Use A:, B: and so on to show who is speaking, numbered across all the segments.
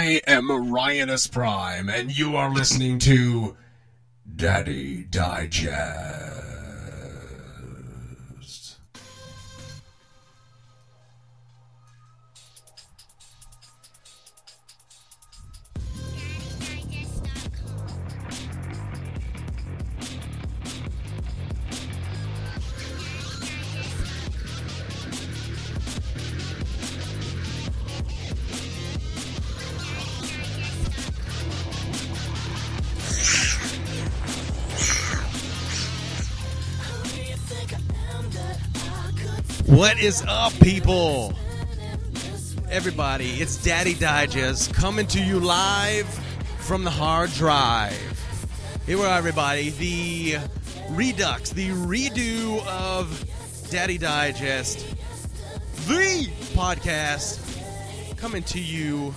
A: I am Ryanus Prime, and you are listening to Daddy Digest.
B: What is up, people? Everybody, it's Daddy Digest coming to you live from the hard drive. Here we are, everybody. The redux, the redo of Daddy Digest, the podcast coming to you.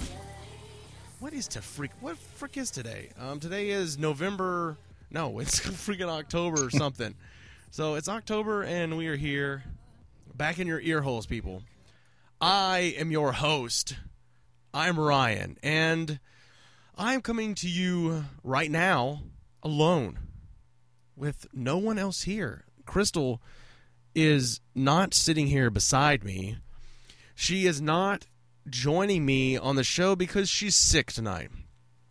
B: What is to freak? What frick is today? Um, today is November. No, it's freaking October or something. so it's October, and we are here back in your ear holes, people. I am your host. I'm Ryan, and I'm coming to you right now alone with no one else here. Crystal is not sitting here beside me. She is not joining me on the show because she's sick tonight.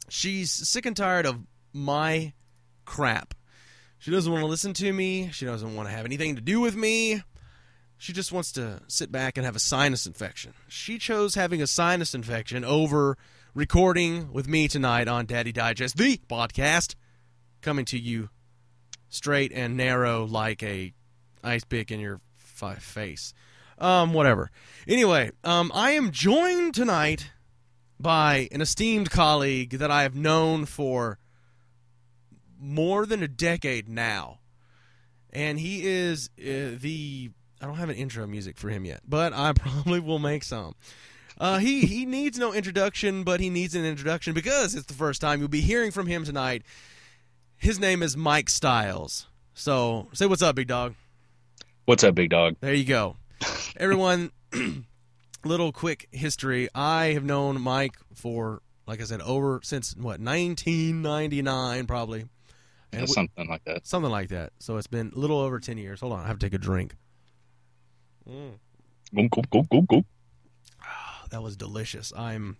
B: She's sick and tired of my crap. She doesn't want to listen to me. She doesn't want to have anything to do with me. She just wants to sit back and have a sinus infection. She chose having a sinus infection over recording with me tonight on Daddy Digest, the podcast, coming to you straight and narrow like a ice pick in your fi- face. Um, whatever. Anyway, um, I am joined tonight by an esteemed colleague that I have known for more than a decade now, and he is uh, the I don't have an intro music for him yet, but I probably will make some. Uh, he he needs no introduction, but he needs an introduction because it's the first time you'll be hearing from him tonight. His name is Mike Stylez. So say what's up, big dog.
C: What's up, big dog?
B: There you go, everyone. little quick history. I have known Mike for, like I said, over since what 1999 probably,
C: Yeah,
B: we-
C: something like that.
B: something like that. So it's been a little over 10 years. Hold on, I have to take a drink. Mm.
C: Go, go, go, go, go.
B: That was delicious. I'm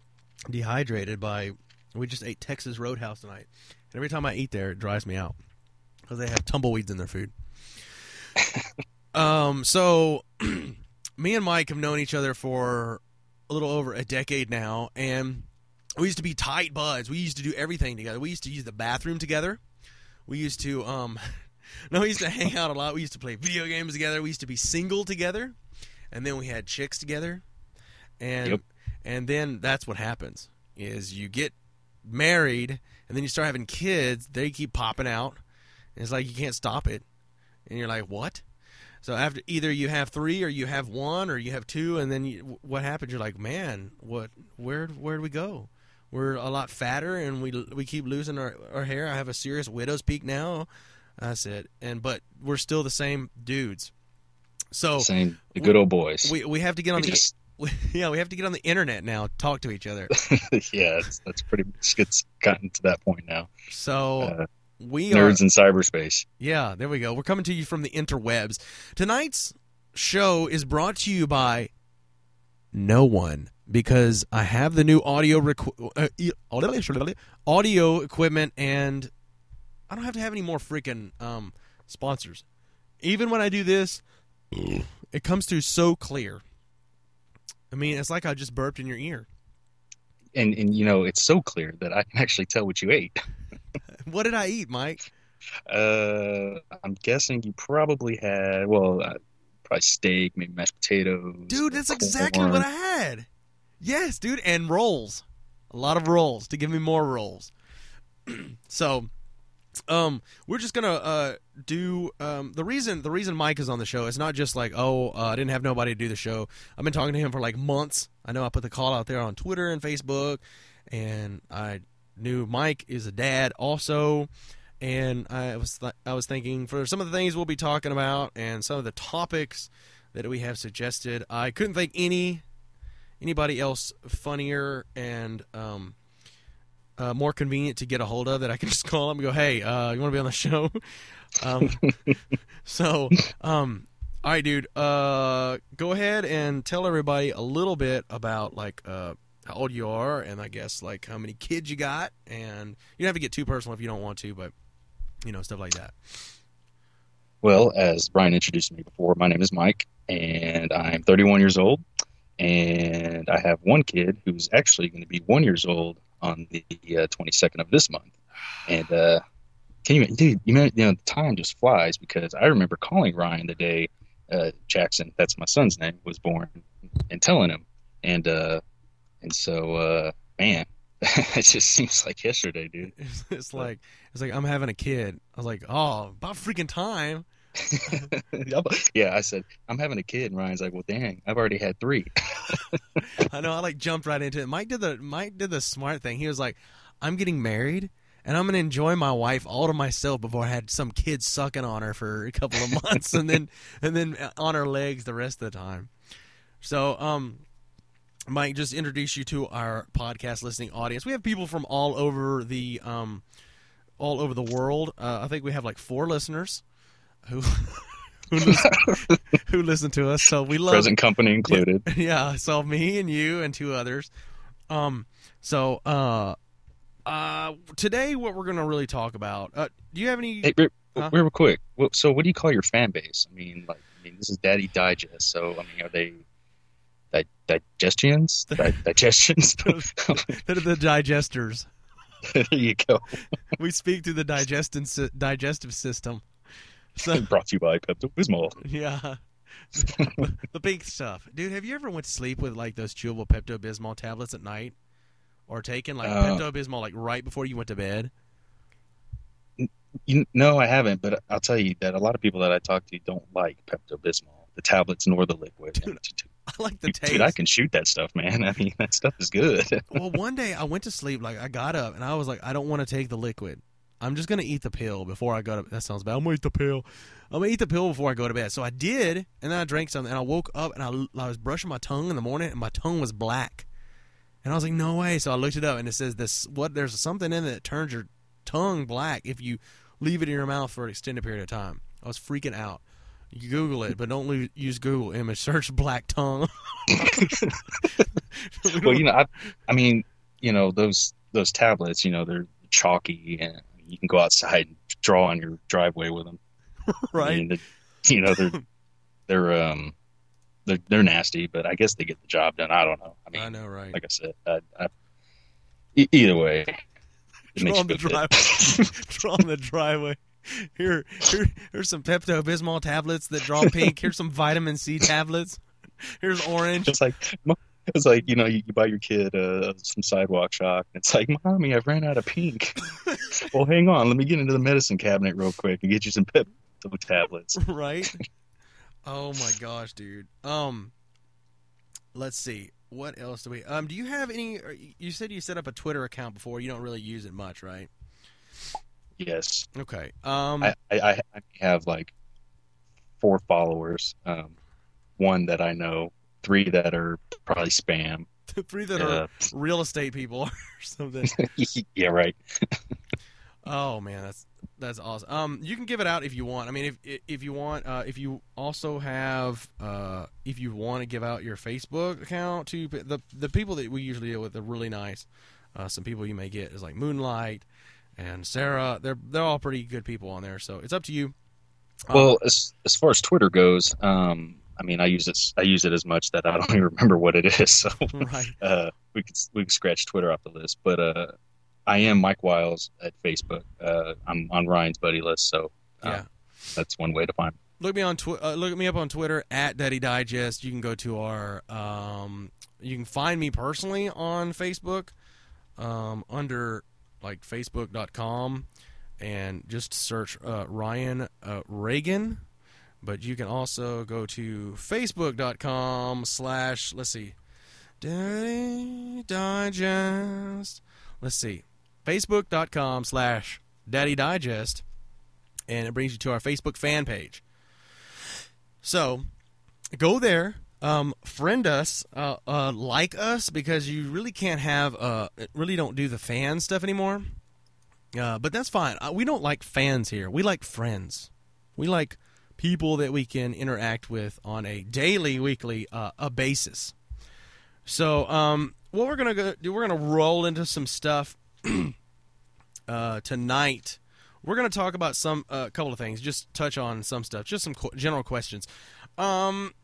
B: dehydrated by. We just ate Texas Roadhouse tonight, and every time I eat there, it dries me out because they have tumbleweeds in their food. um. So, me and Mike have known each other for a little over a decade now, and we used to be tight buds. We used to do everything together. We used to use the bathroom together. We used to um. No, we used to hang out a lot. We used to play video games together. We used to be single together, and then we had chicks together, and
C: Yep.
B: and then that's what happens is you get married, and then you start having kids. They keep popping out. And it's like you can't stop it, and you're like, what? So after either you have three, or you have one, or you have two, and then you, what happens? You're like, man, what? Where where do we go? We're a lot fatter, and we we keep losing our, our hair. I have a serious widow's peak now. That's it. And but we're still the same dudes. So
C: Saying the good old boys.
B: we we have to get on
C: We
B: the
C: just,
B: yeah we have to get on the internet now. Talk to each other.
C: yeah, that's, that's pretty much it's gotten to that point now.
B: So
C: Uh,
B: we are
C: nerds in cyberspace.
B: Yeah, there we go. We're coming to you from the interwebs. Tonight's show is brought to you by no one because I have the new audio requ- uh, audio equipment and I don't have to have any more freaking um, sponsors. Even when I do this, it comes through so clear. I mean, it's like I just burped in your ear.
C: And and you know, it's so clear that I can actually tell what you ate.
B: What did I eat, Mike?
C: Uh, I'm guessing you probably had well, uh, probably steak, maybe mashed potatoes.
B: Dude, that's
C: corn.
B: exactly what I had. Yes, dude, and rolls. A lot of rolls to give me more rolls. so, um, we're just gonna uh do um the reason the reason Mike is on the show is not just like oh uh, I didn't have nobody to do the show. I've been talking to him for like months. I know I put the call out there on Twitter and Facebook, and I knew Mike is a dad also. And I was th- I was thinking for some of the things we'll be talking about and some of the topics that we have suggested, I couldn't think any anybody else funnier and um, uh, more convenient to get a hold of that I can just call them and go, "Hey, uh, you want to be on the show?" um, so, um, all right, dude. Uh, go ahead and tell everybody a little bit about like uh, how old you are, and I guess like how many kids you got, and you don't have to get too personal if you don't want to, but you know stuff like that.
C: Well, as Brian introduced me before, my name is Mike, and I'm 31 years old, and I have one kid who's actually going to be one years old on the uh, 22nd of this month. And uh, can you, dude? You know, you know, time just flies because I remember calling Ryan the day uh, Jackson, that's my son's name, was born, and telling him, and uh, and so uh, man, it just seems like yesterday, dude.
B: It's, it's like it's like I'm having a kid. I was like, oh, about freaking time.
C: yeah, I said I'm having a kid, and Ryan's like, "Well, dang, I've already had three.
B: I know. I like jumped right into it. Mike did the Mike did the smart thing. He was like, "I'm getting married, and I'm gonna enjoy my wife all to myself before I had some kids sucking on her for a couple of months, and then and then on her legs the rest of the time." So, um, Mike, just introduce you to our podcast listening audience. We have people from all over the um, all over the world. Uh, I think we have like four listeners who who listen, who listen to us. So we love
C: Present company included.
B: yeah, so me and you and two others. Um, so uh, uh, today what we're gonna really talk about. Uh, do you have any?
C: Hey, real,
B: Huh?
C: real quick. So, what do you call your fan base? I mean, like, I mean, this is Daddy Digest. So, I mean, are they di- digestions? Di- digestions?
B: They're the digesters.
C: there you go.
B: We speak through the digestin digestive system. So
C: Brought to you by Pepto Bismol.
B: yeah. the, the pink stuff, dude. Have you ever went to sleep with like those chewable Pepto Bismol tablets at night, or taken like
C: Uh.
B: Pepto Bismol like right before you went to bed?
C: You, no, I haven't, but I'll tell you that a lot of people that I talk to don't like Pepto Bismol, the tablets nor the liquid.
B: Dude, I like the taste.
C: Dude, I can shoot that stuff, man. I mean, that stuff is good.
B: well, one day I went to sleep, like I got up and I was like, I don't want to take the liquid. I'm just gonna eat the pill before I go to. That sounds bad. I'm gonna eat the pill. I'm gonna eat the pill before I go to bed. So I did, and then I drank something, and I woke up and I, I was brushing my tongue in the morning, and my tongue was black. And I was like, no way. So I looked it up, and it says this: what there's something in it that turns your tongue black if you leave it in your mouth for an extended period of time. I was freaking out. You Google it, but don't use Google image search black tongue.
C: well, you know, I, I mean, you know, those those tablets, you know, they're chalky, and you can go outside and draw on your driveway with them. I
B: right?
C: mean, you know, they're they're um they're they're nasty, but I guess they get the job done. I don't know. I mean,
B: I know, right?
C: like I said, I, I, either way, it
B: draw on the driveway. draw on the driveway. Here, here, here's some Pepto Bismol tablets that draw pink. Here's some vitamin C tablets. Here's orange.
C: It's like it's like you know you, you buy your kid uh, some sidewalk chalk. And it's like, mommy, I've ran out of pink. well, hang on, let me get into the medicine cabinet real quick and get you some Pepto tablets.
B: right? Oh my gosh, dude. Um, let's see. What else do we? Um, do you have any? You said you set up a Twitter account before. You don't really use it much, right?
C: Yes,
B: Okay. Um,
C: I, I, I I have like four followers. Um, one that I know, three that are probably spam.
B: the three that
C: Uh,
B: are real estate people or something.
C: yeah, right.
B: Oh man, that's that's awesome. Um, you can give it out if you want. I mean, if if you want, uh, if you also have, uh, if you want to give out your Facebook account to the the people that we usually deal with are really nice. Uh, some people you may get is like Moonlight and Sarah. They're they're all pretty good people on there. So it's up to you. Um,
C: Well, as as far as Twitter goes, um, I mean, I use it. I use it as much that I don't even remember what it is. So
B: right.
C: uh, we could we could scratch Twitter off the list. But uh, I am Mike Wiles at Facebook. Uh, I'm on Ryan's buddy list, so uh,
B: Yeah.
C: that's one way to find. me.
B: look me on twi- uh, look me up on Twitter at Daddy Digest. You can go to our um, you can find me personally on Facebook um, under like facebook.com and just search uh, Ryan uh, Reagan. But you can also go to facebook.com slash let's see Daddy Digest. Let's see facebook.com slash Daddy Digest and it brings you to our Facebook fan page. So, go there, um, friend us, uh, uh, like us, because you really can't have, uh, really don't do the fan stuff anymore. Uh, but that's fine. Uh, we don't like fans here. We like friends. We like people that we can interact with on a daily, weekly, uh, a basis. So, um, what we're gonna go, we're gonna roll into some stuff uh, tonight. We're gonna talk about some a couple of things. Just touch on some stuff. Just some general questions. Um,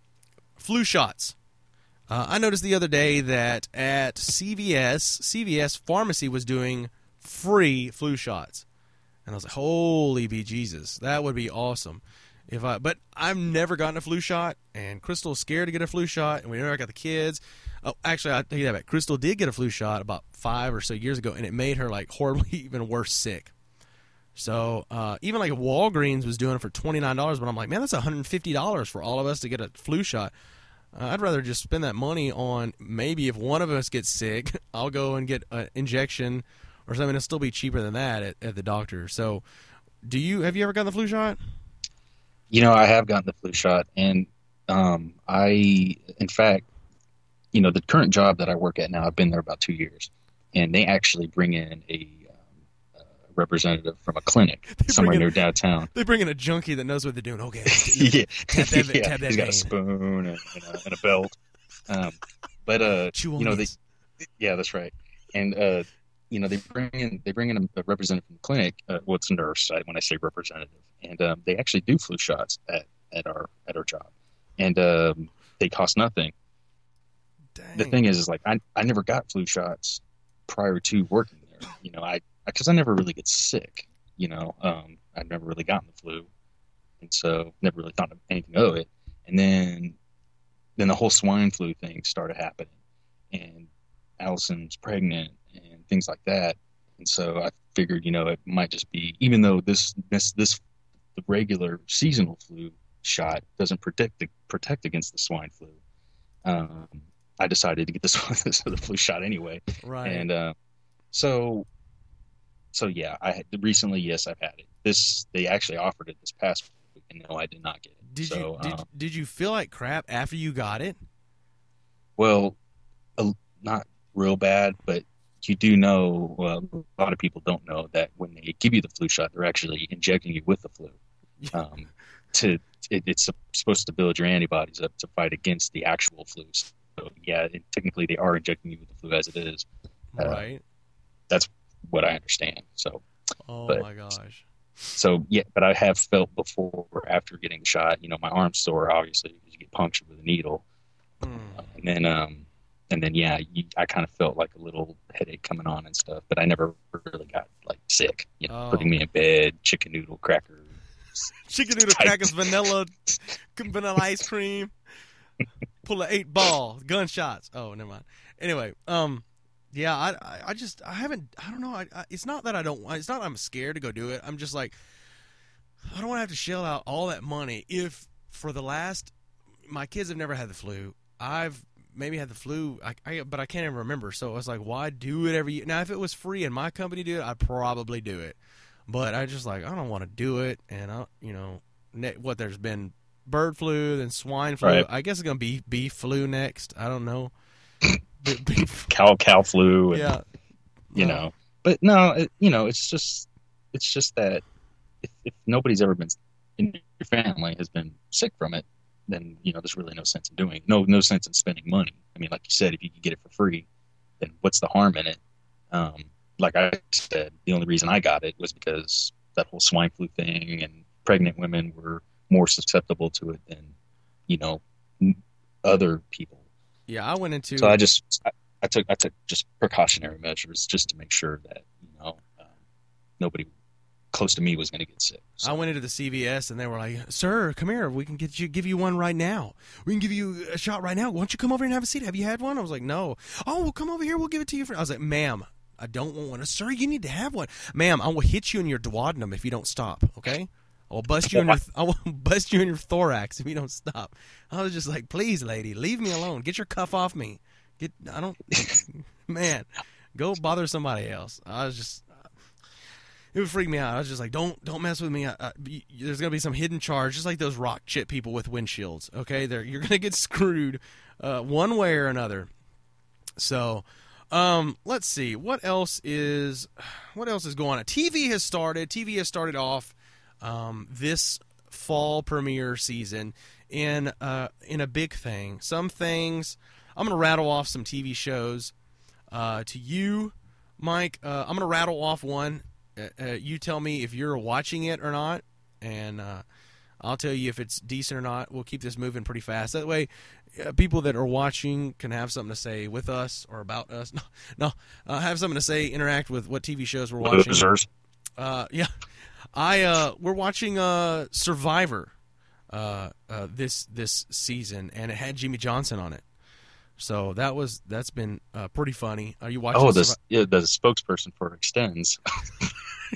B: flu shots. Uh, I noticed the other day that at CVS, CVS pharmacy was doing free flu shots, and I was like, "Holy be Jesus, that would be awesome!" If I, but I've never gotten a flu shot, and Crystal's scared to get a flu shot, and we never got the kids. Oh, actually, I you that back. Crystal did get a flu shot about five or so years ago, and it made her like horribly even worse sick. So uh, even like Walgreens was doing it for twenty nine dollars, but I'm like, man, that's one hundred fifty dollars for all of us to get a flu shot. Uh, I'd rather just spend that money on maybe if one of us gets sick, I'll go and get an injection or something. It'll still be cheaper than that at, at the doctor. So, do you have you ever gotten the flu shot?
C: You know, I have gotten the flu shot, and um, I, in fact, you know, the current job that I work at now, I've been there about two years, and they actually bring in a, um, representative from a clinic
B: They
C: somewhere
B: in-
C: near downtown.
B: They bring in a junkie that knows what they're doing. Okay,
C: yeah,
B: tap that,
C: yeah.
B: tap that
C: he's got a spoon and, and, a, and a belt. Um, but uh, you know, they,
B: this.
C: yeah, that's right. And uh, you know, they bring in they bring in a, representative from the clinic. Uh, well, it's a nurse I- when I say representative, and um, they actually do flu shots at, at our at our job, and um, they cost nothing. The thing is, is like I I never got flu shots prior to working there. You know, I because I never really get sick. You know, um, I've never really gotten the flu, and so never really thought of anything of it. And then then the whole swine flu thing started happening, and Allison's pregnant and things like that. And so I figured, you know, it might just be, even though this this this the regular seasonal flu shot doesn't protect the, protect against the swine flu. Um, I decided to get this one, this the flu shot anyway,
B: right.
C: and uh, so so yeah, I had, recently yes I've had it. This they actually offered it this past week, and no, I did not get it.
B: did
C: so,
B: you did,
C: uh,
B: did you feel like crap after you got it?
C: Well, not real bad, but you do know. Well, a lot of people don't know that when they give you the flu shot, they're actually injecting you with the flu. Um, to it, it's supposed to build your antibodies up to fight against the actual flu. So yeah, it, technically they are injecting you with the flu as it is. Uh,
B: right.
C: That's what I understand. So
B: Oh
C: but-
B: my gosh.
C: so yeah, but I have felt before after getting shot. You know, my arm's sore obviously because you get punctured with a needle.
B: Mm.
C: and then um and then yeah you, i kind of felt like a little headache coming on and stuff but i never really got like sick you know
B: Oh.
C: putting me in bed chicken noodle cracker
B: Chicken noodle
C: Tight.
B: crackers, vanilla, vanilla ice cream. Pull an eight ball, gunshots. Oh, never mind. Anyway, um, yeah, I, I, I just, I haven't, I don't know. I, I, it's not that I don't, it's not I'm scared to go do it. I'm just like, I don't want to have to shell out all that money if for the last, my kids have never had the flu. I've maybe had the flu, I, I, but I can't even remember. So I was like, why do it every year? Now, if it was free and my company do it, I'd probably do it. But I just like I don't want to do it, and I, you know, ne- what there's been bird flu, then swine flu.
C: Right.
B: I guess it's gonna be beef flu next. I don't know. Beef,
C: cow cow flu and
B: yeah,
C: you know but no it, you know it's just it's just that if, if nobody's ever been in your family has been sick from it then you know there's really no sense in doing it. no no sense in spending money i mean like you said if you can get it for free then what's the harm in it um like i said the only reason i got it was because that whole swine flu thing and pregnant women were more susceptible to it than you know other people
B: yeah. I went into.
C: so I just I, I took I took just precautionary measures just to make sure that you know um, nobody close to me was going to get sick. So,
B: I went into the CVS and they were like, "Sir, come here. We can get you, give you one right now. We can give you a shot right now. Why don't you come over here and have a seat? Have you had one?" I was like, "No." Oh, well, come over here. We'll give it to you. For... I was like, "Ma'am, I don't want one. Sir, you need to have one. Ma'am, I will hit you in your duodenum if you don't stop. Okay." I will bust you in your I will bust you in your thorax if you don't stop. I was just like, please, lady, leave me alone. Get your cuff off me. Get I don't man, go bother somebody else. I was just it would freak me out. I was just like, don't don't mess with me. I, I, there's gonna be some hidden charge, just like those rock chip people with windshields. Okay, they're you're gonna get screwed uh, one way or another. So, um, let's see what else is what else is going on. TV has started. TV has started off um, this fall premiere season in uh, in a big thing. Some things I'm gonna rattle off some TV shows uh, to you, Mike. Uh, I'm gonna rattle off one. Uh, uh, you tell me if you're watching it or not, and uh, I'll tell you if it's decent or not. We'll keep this moving pretty fast. That way, uh, people that are watching can have something to say with us or about us. No, no, uh, have something to say. Interact with what TV shows we're watching.
C: Losers.
B: Uh, yeah, I uh, we're watching uh Survivor, uh, uh this this season, and it had Jimmy Johnson on it. So that was that's been uh, pretty funny. Are you watching?
C: Oh, the
B: Survi-
C: yeah, the spokesperson for Extenze,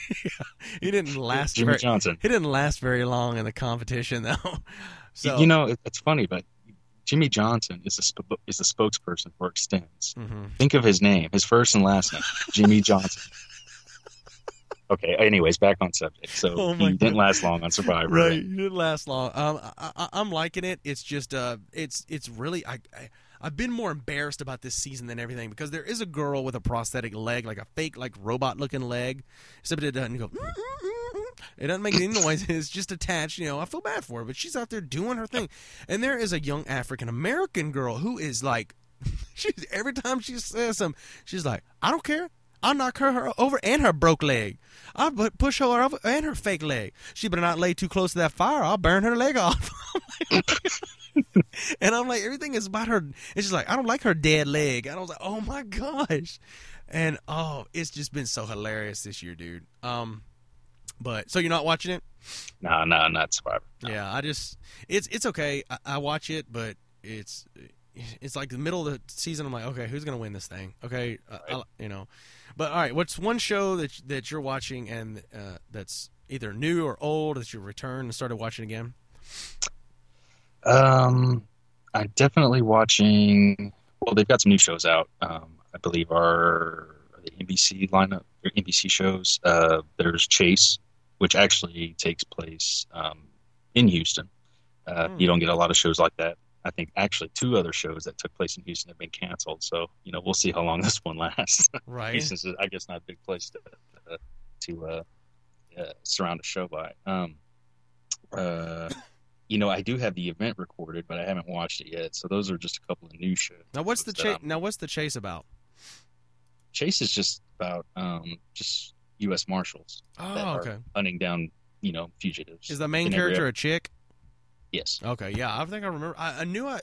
B: he didn't last.
C: Jimmy
B: very,
C: Johnson.
B: He didn't last very long in the competition though. So
C: you know, it, it's funny, but Jimmy Johnson is the sp- is the spokesperson for Extenze.
B: Mm-hmm.
C: Think of his name, his first and last name, Jimmy Johnson. Okay. Anyways, back on subject. So
B: Oh
C: he didn't last long on Survivor.
B: right, it didn't last long. Um, I, I, I'm liking it. It's just uh, it's it's really I. I I've been more embarrassed about this season than everything because there is a girl with a prosthetic leg, like a fake, like robot looking leg. Except it doesn't go. "Mm, It doesn't make any noise. It's just attached. You know, I feel bad for her, but she's out there doing her thing. And there is a young African American girl who is like, she's every time she says something, she's like, I don't care. I'll knock her, her over and her broke leg. I'll push her over and her fake leg. She better not lay too close to that fire. I'll burn her leg off. and I'm like, everything is about her. And she's like, I don't like her dead leg. And I was like, oh my gosh. And oh, it's just been so hilarious this year, dude. Um, but so you're not watching it?
C: No, no, not Survivor. No.
B: Yeah, I just it's it's okay. I, I watch it, but it's it's like the middle of the season. I'm like, okay, who's gonna win this thing? Okay, uh, I- you know. But all right, what's one show that that you're watching and uh, that's either new or old that you returned and started watching again?
C: Um, I'm definitely watching. Well, they've got some new shows out. Um, I believe are the NBC lineup or NBC shows. Uh, there's Chase, which actually takes place um, in Houston. Uh,
B: Hmm.
C: You don't get a lot of shows like that. I think actually two other shows that took place in Houston have been canceled. So you know we'll see how long this one lasts.
B: Right.
C: Houston's, I guess, not a big place to uh, to uh, uh, surround a show by. Um, uh, you know, I do have the event recorded, but I haven't watched it yet. So those are just a couple of new shows.
B: Now what's the chase? Now what's the chase about?
C: Chase is just about um, just U.S. Marshals that
B: Oh,
C: are hunting down, you know, fugitives.
B: Is the main
C: in every
B: character a chick?
C: Yes.
B: Okay, yeah, I think I remember. I, I knew I,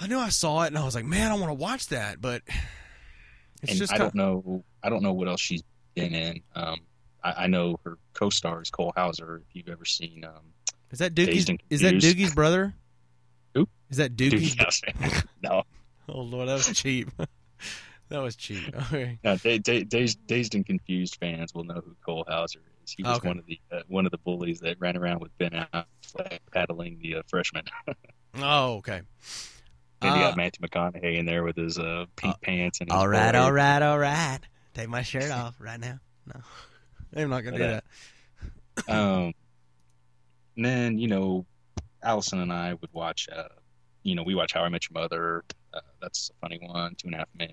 B: I knew I saw it, and I was like, man, I want to watch that, but it's
C: and
B: just
C: I
B: kind
C: don't know. I don't know what else she's been in. Um, I, I know her co-star is Cole Hauser. If you've ever seen, um,
B: is that Doogie's? Is that Doogie's brother?
C: Who?
B: Is that Doogie's?
C: no,
B: Oh lord, that was cheap. that was cheap. Okay.
C: no, Da- Da- Dazed, Dazed and Confused fans will know who Cole Hauser is. He was
B: Okay.
C: one of the uh, one of the bullies that ran around with Ben Affleck paddling the uh, freshman.
B: Oh, okay.
C: And you
B: Uh,
C: got Matthew McConaughey in there with his uh, pink pants and
B: All right, all right, all right. Take my shirt off right now. No, I'm not gonna do that.
C: Um, and then you know, Allison and I would watch. Uh, you know, we watch How I Met Your Mother. Uh, that's a funny one. Two and a Half Men.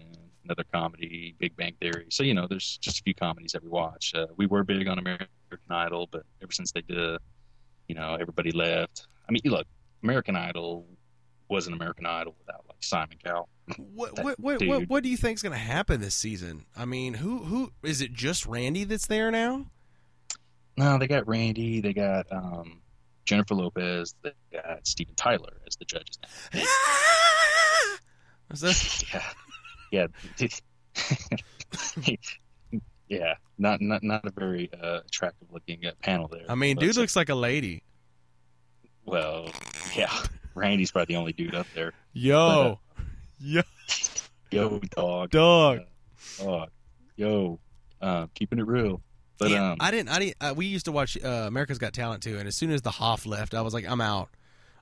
C: Another comedy. Big Bang Theory. So you know, there's just a few comedies that we watch. Uh, we were big on American Idol, but ever since they did, you know, everybody left. I mean, look, American Idol wasn't American Idol without like Simon Cowell.
B: What what what, what what do you think's gonna happen this season? I mean, who who is it? Just Randy that's there now?
C: No, they got Randy. They got um, Jennifer Lopez. They got Steven Tyler as the judges now.
B: Is that-
C: yeah, yeah, yeah. Not not not a very uh, attractive looking uh, panel there.
B: I mean, dude
C: uh,
B: looks like a lady.
C: well. Yeah, Randy's probably the only dude up there.
B: Yo, yo,
C: Yo, dog,
B: dog.
C: dog, yo, uh, keeping it real. But
B: Yeah,
C: um,
B: I didn't. I didn't. Uh, we used to watch uh, America's Got Talent too, and as soon as the Hoff left, I was like, I'm out.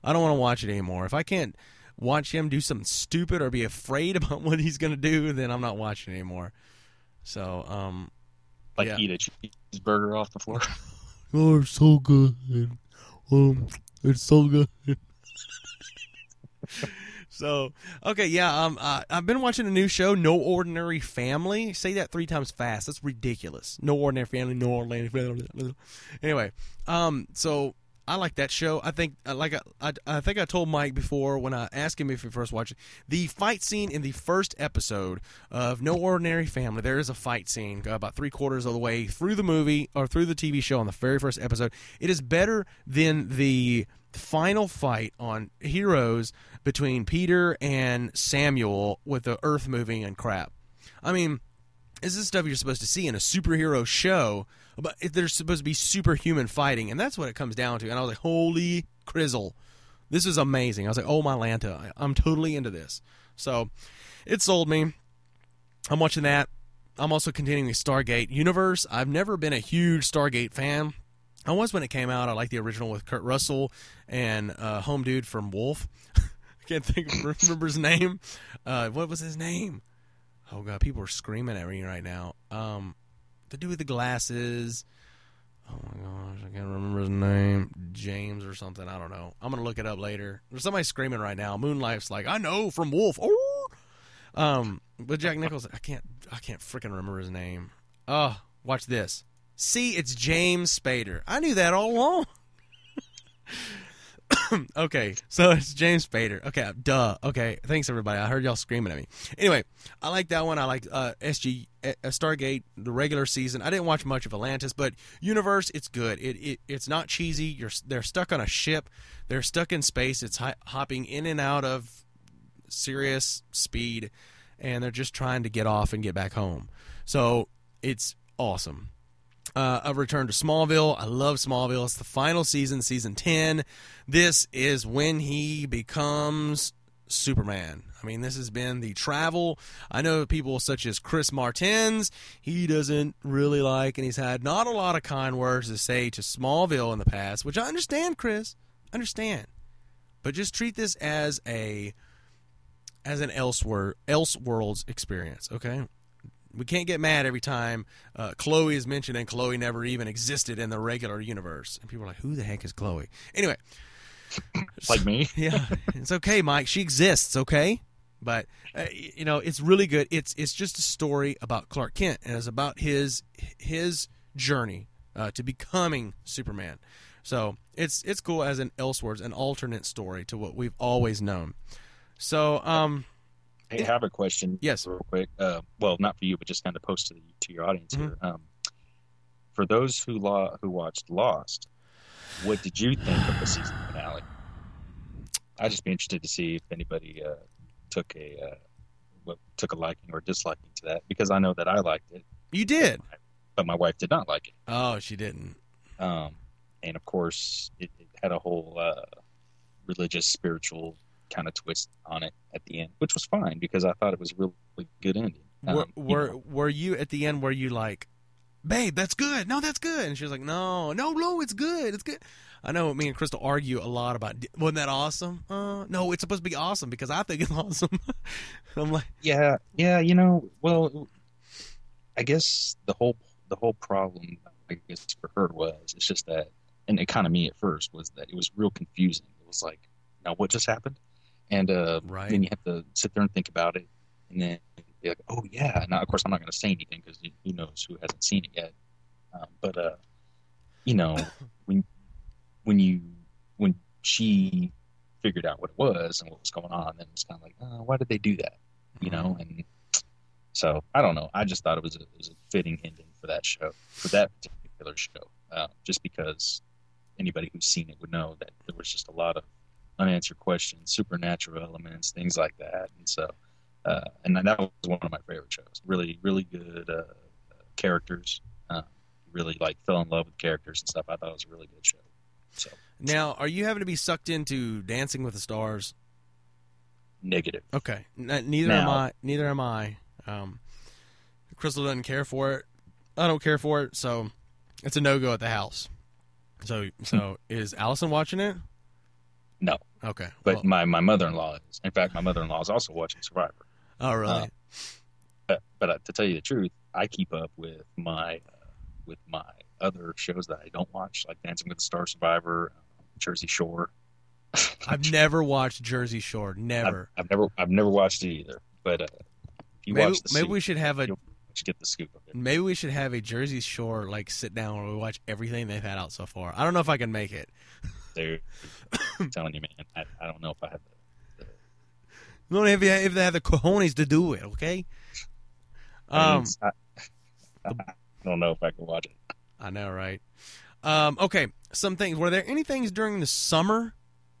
B: I don't want to watch it anymore. If I can't watch him do something stupid or be afraid about what he's going to do, then I'm not watching anymore. So, um,
C: Like
B: Yeah.
C: eat a cheeseburger off the floor.
B: Oh, it's so good. Um, it's so good. so okay, yeah. Um, uh, I've been watching a new show, No Ordinary Family. Say that three times fast. That's ridiculous. No Ordinary Family. No Ordinary Family. Anyway, um, so I like that show. I think, uh, like I, I, I think I told Mike before when I asked him if he first watched it, the fight scene in the first episode of No Ordinary Family. There is a fight scene uh, about three quarters of the way through the movie or through the TV show on the very first episode. It is better than the final fight on Heroes between Peter and Samuel with the Earth moving and crap. I mean, this is stuff you're supposed to see in a superhero show, but if there's supposed to be superhuman fighting, and that's what it comes down to. And I was like, holy crizzle, this is amazing. I was like, oh my Lanta, I'm totally into this. So it sold me. I'm watching that. I'm also continuing the Stargate Universe. I've never been a huge Stargate fan. I was when it came out. I like the original with Kurt Russell and uh, Home Dude from Wolf. I can't think remember his name. Uh, what was his name? Oh god, people are screaming at me right now. Um, the dude with the glasses. Oh my gosh, I can't remember his name. James or something. I don't know. I'm gonna look it up later. There's somebody screaming right now. Moonlight's like, I know from Wolf. Oh. Um, but Jack Nichols, I can't, I can't freaking remember his name. Oh, watch this. See, it's James Spader. I knew that all along. okay, so it's James Spader. Okay, duh. Okay, thanks everybody. I heard y'all screaming at me. Anyway, I like that one. I like uh, SG uh, Stargate, the regular season. I didn't watch much of Atlantis, but Universe, it's good. It, it it's not cheesy. You're they're stuck on a ship. They're stuck in space. It's hi- hopping in and out of serious speed, and they're just trying to get off and get back home. So it's awesome uh, a return to Smallville. I love Smallville. It's the final season, season 10. This is when he becomes Superman. I mean, this has been the travel. I know people such as Chris Martens, he doesn't really like, and he's had not a lot of kind words to say to Smallville in the past, which I understand, Chris. Understand. But just treat this as a as an elsewhere elseworlds experience, okay? We can't get mad every time uh, Chloe is mentioned and Chloe never even existed in the regular universe. And people are like, who the heck is Chloe? Anyway,
C: like me.
B: yeah, it's okay, Mike. She exists, okay? But uh, you know, it's really good. It's it's just a story about Clark Kent, and it's about his his journey uh, to becoming Superman. So it's it's cool as an Elseworlds, an alternate story to what we've always known. So um,
C: Hey, I have a question.
B: Yes.
C: real quick. Uh, well, not for you, but just kind of post to the, to your audience
B: Mm-hmm.
C: here. Um, for those who law who watched Lost, what did you think of the season finale? I'd just be interested to see if anybody uh, took a uh, what, took a liking or disliking to that because I know that I liked it,
B: you did.
C: but my wife did not like it.
B: Oh, she didn't.
C: Um, and of course, it, it had a whole uh, religious, spiritual kind of twist on it at the end, which was fine because I thought it was a really good ending.
B: were
C: Um, you
B: were,
C: know,
B: were you at the end? Were you like, babe, that's good. No, that's good. And she was like, no, no, no, it's good. It's good. I know me and Crystal argue a lot about wasn't that awesome? Uh, no, it's supposed to be awesome because I think it's awesome. I'm like,
C: yeah, yeah, you know, well, I guess the whole the whole problem, I guess, for her was it's just that, and it kind of me at first was that it was real confusing. It was like, now what just happened? And uh,
B: Right.
C: then you have to sit there and think about it, and then be like, oh yeah. Now, of course, I'm not going to say anything because who knows who hasn't seen it yet. Um, but uh, you know, when when you when she figured out what it was and what was going on, then it was kind of like, uh, why did they do that? You know, and so I don't know. I just thought it was a, it was a fitting ending for that show, for that particular show, uh, just because anybody who's seen it would know that there was just a lot of unanswered questions, supernatural elements, things like that, and so uh, and that was one of my favorite shows. Really, really good uh, characters. Uh, really like fell in love with characters and stuff. I thought it was a really good show. So
B: now are you having to be sucked into Dancing with the Stars?
C: negative.
B: Okay, N- neither am I. Neither am I. Um, Crystal doesn't care for it. I don't care for it, so it's a no go at the house. So, so is Allison watching it?
C: No,
B: Okay,
C: but
B: well-
C: my my mother in law is. In fact, my mother in law is also watching Survivor.
B: oh really?
C: uh, But but uh, to tell you the truth, I keep up with my uh, with my other shows that I don't watch, like Dancing with the Star Survivor, um, Jersey Shore.
B: I've never watched Jersey Shore. Never.
C: I've, I've never I've never watched it either. But uh, if you
B: maybe
C: watch the
B: maybe we should have a
C: get the scoop of it.
B: maybe we should have a Jersey Shore like sit down where we watch everything they've had out so far. I don't know if I can make it.
C: Dude, I'm telling you, man. I, I don't know if I have the.
B: If, you, if they have the cojones to do it, okay?
C: I,
B: Um,
C: mean, I, I don't know if I can watch it.
B: I know, right? Um, okay, some things. Were there any things during the summer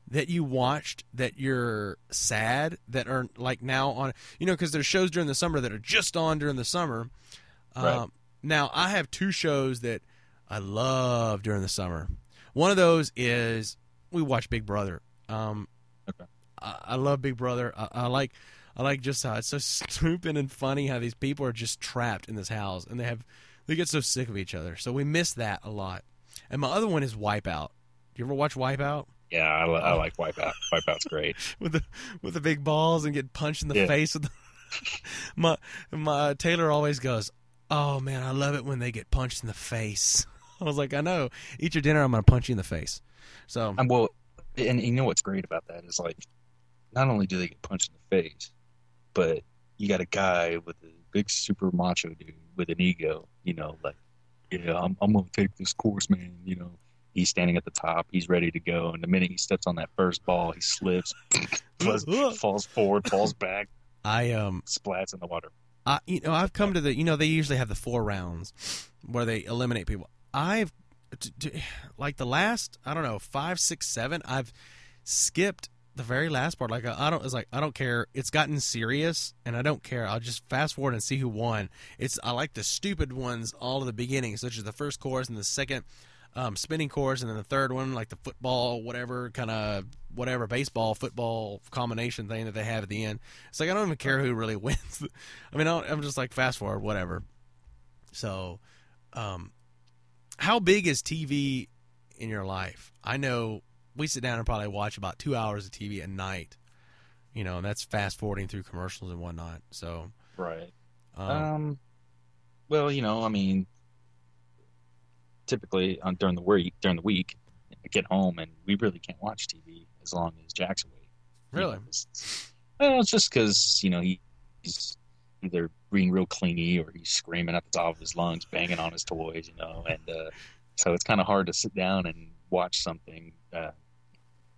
B: that you watched that you're sad that are like now on? You know, because there's shows during the summer that are just on during the summer.
C: Right.
B: Um, now I have two shows that I love during the summer. One of those is we watch Big Brother. Um,
C: Okay.
B: I, I love Big Brother. I, I like. I like just how it's so stupid and funny how these people are just trapped in this house and they have they get so sick of each other. So we miss that a lot. And my other one is Wipeout. Do You ever watch Wipeout
C: Yeah, I, li- I like Wipeout. Wipeout's great.
B: with the with the big balls and get punched in the
C: Yeah.
B: face with the my my Taylor always goes, "Oh man, I love it when they get punched in the face." I was like, "I know. Eat your dinner. I'm going to punch you in the face." So
C: Um, well, and you know what's great about that is like, not only do they get punched in the face, but you got a guy with a big super macho dude with an ego. You know, like, yeah, I'm I'm gonna take this course, man. You know, he's standing at the top, he's ready to go, and the minute he steps on that first ball, he slips, falls, falls forward, falls back,
B: I um
C: splats in the water.
B: I, you know, I've come to the, you know, they usually have the four rounds where they eliminate people. I've, t- t- like the last, I don't know, five, six, seven, I've skipped the very last part. Like, I, don't, it's like, I don't care. It's gotten serious and I don't care. I'll just fast forward and see who won. It's, I like the stupid ones all of the beginning, such as the first course and the second um, spinning course, and then the third one, like the football, whatever kind of whatever baseball football combination thing that they have at the end. It's like I don't even care who really wins. I mean, I I'm just like fast forward, whatever. So, um, how big is TV in your life? I know we sit down and probably watch about two hours of TV a night. You know, and that's fast forwarding through commercials and whatnot. So,
C: Right.
B: um,
C: Um, well, you know, I mean, typically on during the week, during the week, I get home and we really can't watch TV as long as Jack's away. You
B: really,
C: know, it's, well, it's just because you know he, he's either being real clingy or he's screaming at the top of his lungs, banging on his toys, you know, and uh, so it's kind of hard to sit down and watch something, uh,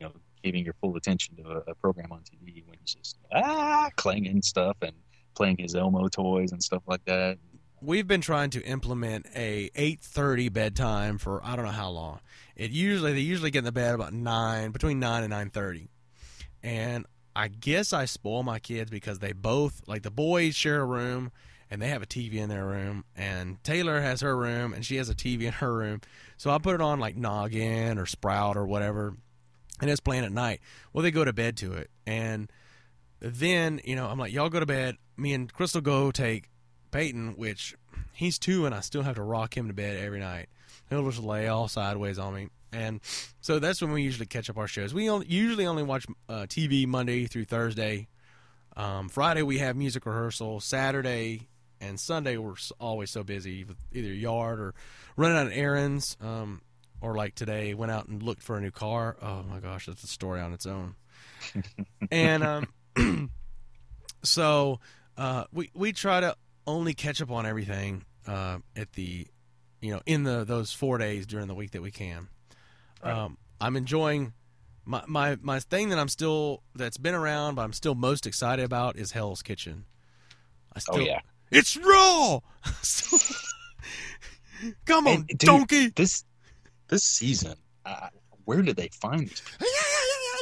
C: you know, giving your full attention to a, a program on TV when he's just ah clanging stuff and playing his Elmo toys and stuff like that.
B: we've been trying to implement a 8:30 bedtime for I don't know how long. It usually they usually get in the bed about nine, between nine and 9:30, and I guess I spoil my kids because they both like the boys share a room and they have a TV in their room, and Taylor has her room and she has a TV in her room. So I put it on like Noggin or Sprout or whatever, and it's playing at night. Well, they go to bed to it, and then you know I'm like, y'all go to bed. Me and Crystal go take Peyton, which he's two, and I still have to rock him to bed every night. He'll just lay all sideways on me, and so that's when we usually catch up our shows. We only, usually only watch uh, TV Monday through Thursday. Um, Friday we have music rehearsal. Saturday and Sunday we're always so busy with either yard or running on errands. Um, or like today, went out and looked for a new car. Oh my gosh, that's a story on its own. and um, so uh, we we try to only catch up on everything uh, at the you know in the those four days during the week that we can.
C: Right.
B: Um, I'm enjoying my, my my thing that I'm still that's been around, but I'm still most excited about is Hell's Kitchen. I still,
C: Oh yeah,
B: it's raw. Come on,
C: And, dude,
B: donkey.
C: this this season, uh, where did they find these?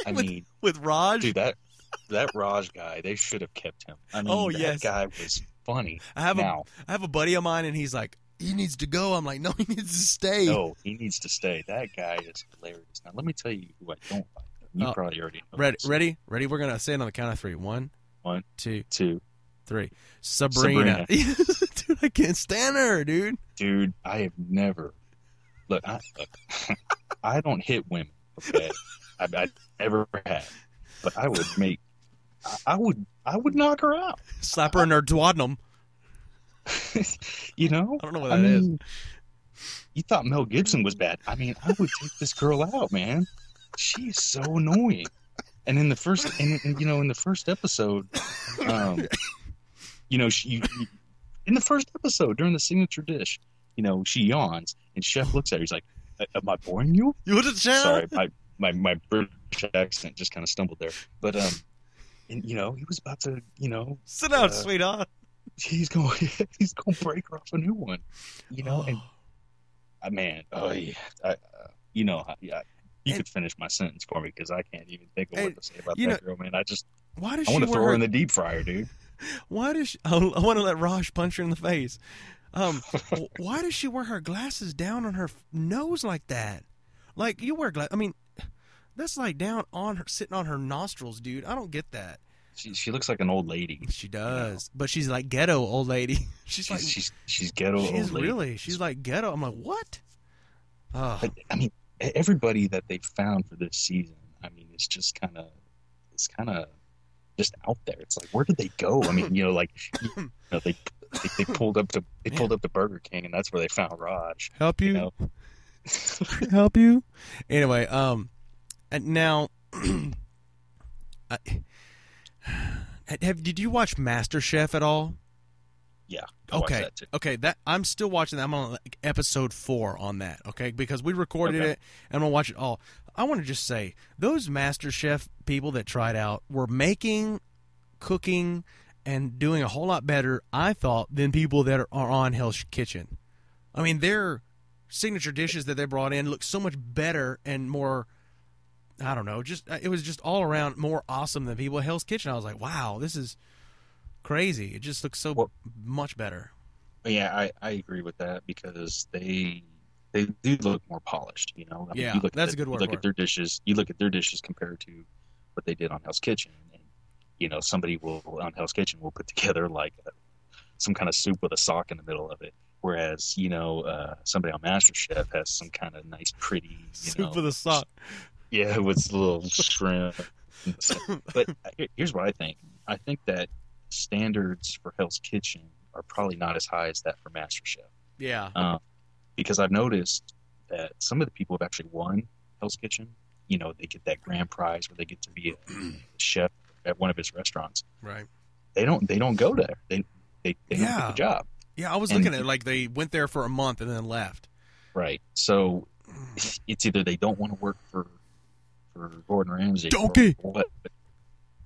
C: I
B: with,
C: mean,
B: with Raj,
C: dude, that that Raj guy, they should have kept him. I mean,
B: Oh,
C: that
B: yes.
C: guy was funny.
B: I have
C: now,
B: a I have a buddy of mine, and he's like, he needs to go. I'm like, no, he needs to stay.
C: no, he needs to stay. That guy is hilarious. Now, let me tell you who I don't like. You
B: Oh,
C: probably already know.
B: Ready,
C: this.
B: ready, ready. We're gonna say it on the count of three. One,
C: One.
B: two,
C: Two,
B: three. Sabrina. dude, I can't stand her, dude.
C: dude, I have never. Look, I, look, I don't hit women. Okay, I, I never have. But I would make. I, I would. I would knock her out.
B: Slap her in her duodenum.
C: you know.
B: I don't know what
C: I
B: that is.
C: mean, you thought Mel Gibson was bad. I mean, I would take this girl out, man. She is so annoying. And in the first, and, and, you know, in the first episode, um, you know, she, you, in the first episode during the signature dish, you know, she yawns and Chef looks at her. He's like, "Am I boring you?"
B: You tell?
C: Sorry, my my my British accent just kind of stumbled there. But um, and you know, he was about to, you know,
B: Sit down,
C: uh,
B: sweetheart.
C: He's going he's going to break off a new one, you know, and uh, man, oh yeah, I, uh, you know, yeah, you
B: And-
C: could finish my sentence for me because I can't even think of
B: And,
C: what to say about that girl, man. I just
B: why does
C: I
B: she
C: want to throw her
B: her,
C: in the deep fryer, dude.
B: Why does she, I, I want to let Raj punch her in the face. Um, why does she wear her glasses down on her nose like that? Like you wear glass. I mean, that's like down on her, sitting on her nostrils, dude. I don't get that.
C: She she looks like an old lady.
B: She does, but she's like ghetto old lady. She's like
C: She's she's, she's ghetto
B: she's
C: old lady.
B: really. She's like ghetto. I'm like what? Oh,
C: But, I mean, everybody that they found for this season, I mean, it's just kind of, it's kind of just out there. It's like, where did they go? I mean, you know, like, you know, they they, they pulled up to they pulled up to Burger King, and that's where they found Raj.
B: help you.
C: You know,
B: help you. Anyway, um, now, I, have did you watch MasterChef at all?
C: yeah. I
B: Okay,
C: that
B: okay. That I'm still watching that. I'm on like, episode four on that. Okay, because we recorded
C: Okay.
B: it and I'm gonna watch it all. I want to just say those MasterChef people that tried out were making, cooking, and doing a whole lot better. I thought than people that are, are on Hell's Kitchen. I mean, their signature dishes that they brought in look so much better and more. I don't know. Just it was just all around more awesome than people at Hell's Kitchen. I was like, wow, this is crazy. It just looks so
C: Well-
B: much better.
C: Yeah, I, I agree with that because they they do look more polished. You know, I
B: Yeah,
C: you look
B: that's
C: at
B: a good
C: the-
B: word
C: You look at their dishes. You look at their dishes compared to what they did on Hell's Kitchen, and you know, somebody will on Hell's Kitchen will put together like a, some kind of soup with a sock in the middle of it. Whereas, you know, uh, somebody on MasterChef has some kind of nice, pretty, you
B: Soup
C: know,
B: with a sock.
C: Yeah, with a little shrimp. but here's what I think. I think that standards for Hell's Kitchen are probably not as high as that for MasterChef.
B: Yeah.
C: Um, because I've noticed that some of the people have actually won Hell's Kitchen. You know, they get that grand prize where they get to be a chef at one of his restaurants.
B: Right.
C: They don't. They don't go there. They they, they don't
B: Yeah.
C: get the job.
B: Yeah, I was
C: And-
B: looking at it like they went there for a month and then left.
C: Right. So it's either they don't want to work for for Gordon Ramsay
B: Donkey.
C: But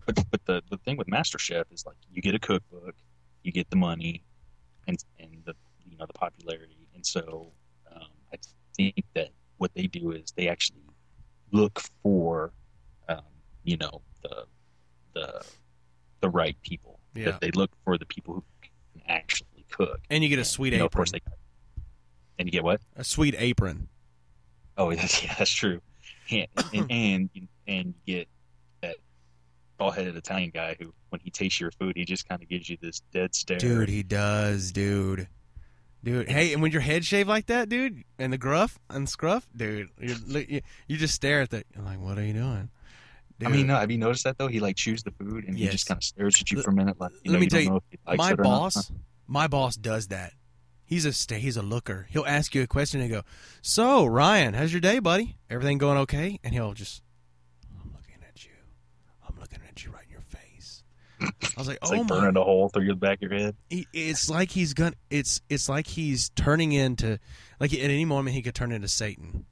C: but, but the, the thing with MasterChef is like you get a cookbook, you get the money, and and the you know the popularity, and so um, I think that what they do is they actually look for um, you know the the the right people.
B: Yeah.
C: That they look for the people who can actually cook.
B: And you get a sweet
C: You know,
B: apron.
C: of course they. And you get what?
B: a sweet apron.
C: Oh, yeah that's true. And, and, and, and you get that bald-headed Italian guy who, when he tastes your food, he just kind of gives you this dead stare.
B: Dude, he does, dude. Dude, hey, and when your head shaved like that, dude, and the gruff and scruff, dude, you're, you, you just stare at that. You're like, what are you doing?
C: I mean, no, have you noticed that though? He like chews the food and he just kind of stares at you for a minute, like you
B: let
C: know,
B: me
C: you
B: tell you,
C: know if he likes
B: my
C: it or not.
B: boss, my boss does that. He's a sta he's a looker. He'll ask you a question and go, "So, Ryan, how's your day, buddy? Everything going okay?" And he'll just, "I'm looking at you. I'm looking at you right in your face." I was like,
C: It's
B: "Oh
C: like
B: my!"
C: burning a hole through the back of your head.
B: He, it's like he's gonna. It's it's like he's turning into like at any moment he could turn into Satan,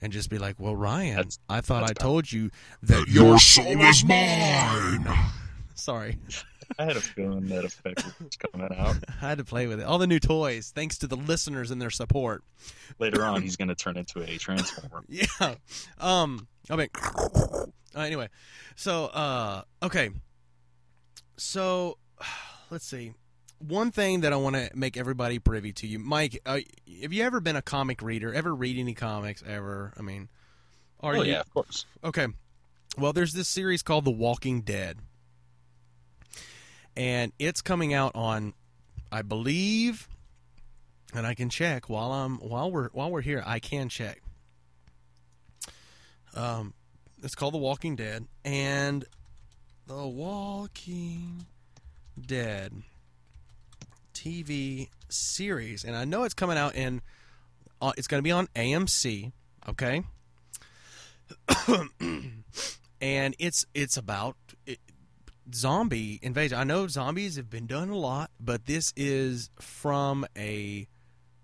B: and just be like, "Well, Ryan,
C: That's-
B: I thought I
C: that's
B: told you that
A: Your soul is mine.
B: sorry."
C: I had a feeling that effect was coming out.
B: I had to play with it. All the new toys, thanks to the listeners and their support.
C: Later on, he's going to turn into a transformer.
B: Yeah. Um. I mean. Uh, anyway, so uh, okay. So, let's see. One thing that I want to make everybody privy to you, Mike. Uh, have you ever been a comic reader? Ever read any comics? Ever? I mean, are
C: oh
B: you?
C: yeah, of course.
B: Okay. Well, there's this series called The Walking Dead. And it's coming out on I believe and I can check while I'm while we're while we're here, I can check. Um it's called The Walking Dead and The Walking Dead TV series and I know it's coming out in uh, it's going to be on AMC. Okay, and it's it's about it, zombie invasion. I know zombies have been done a lot, but this is from a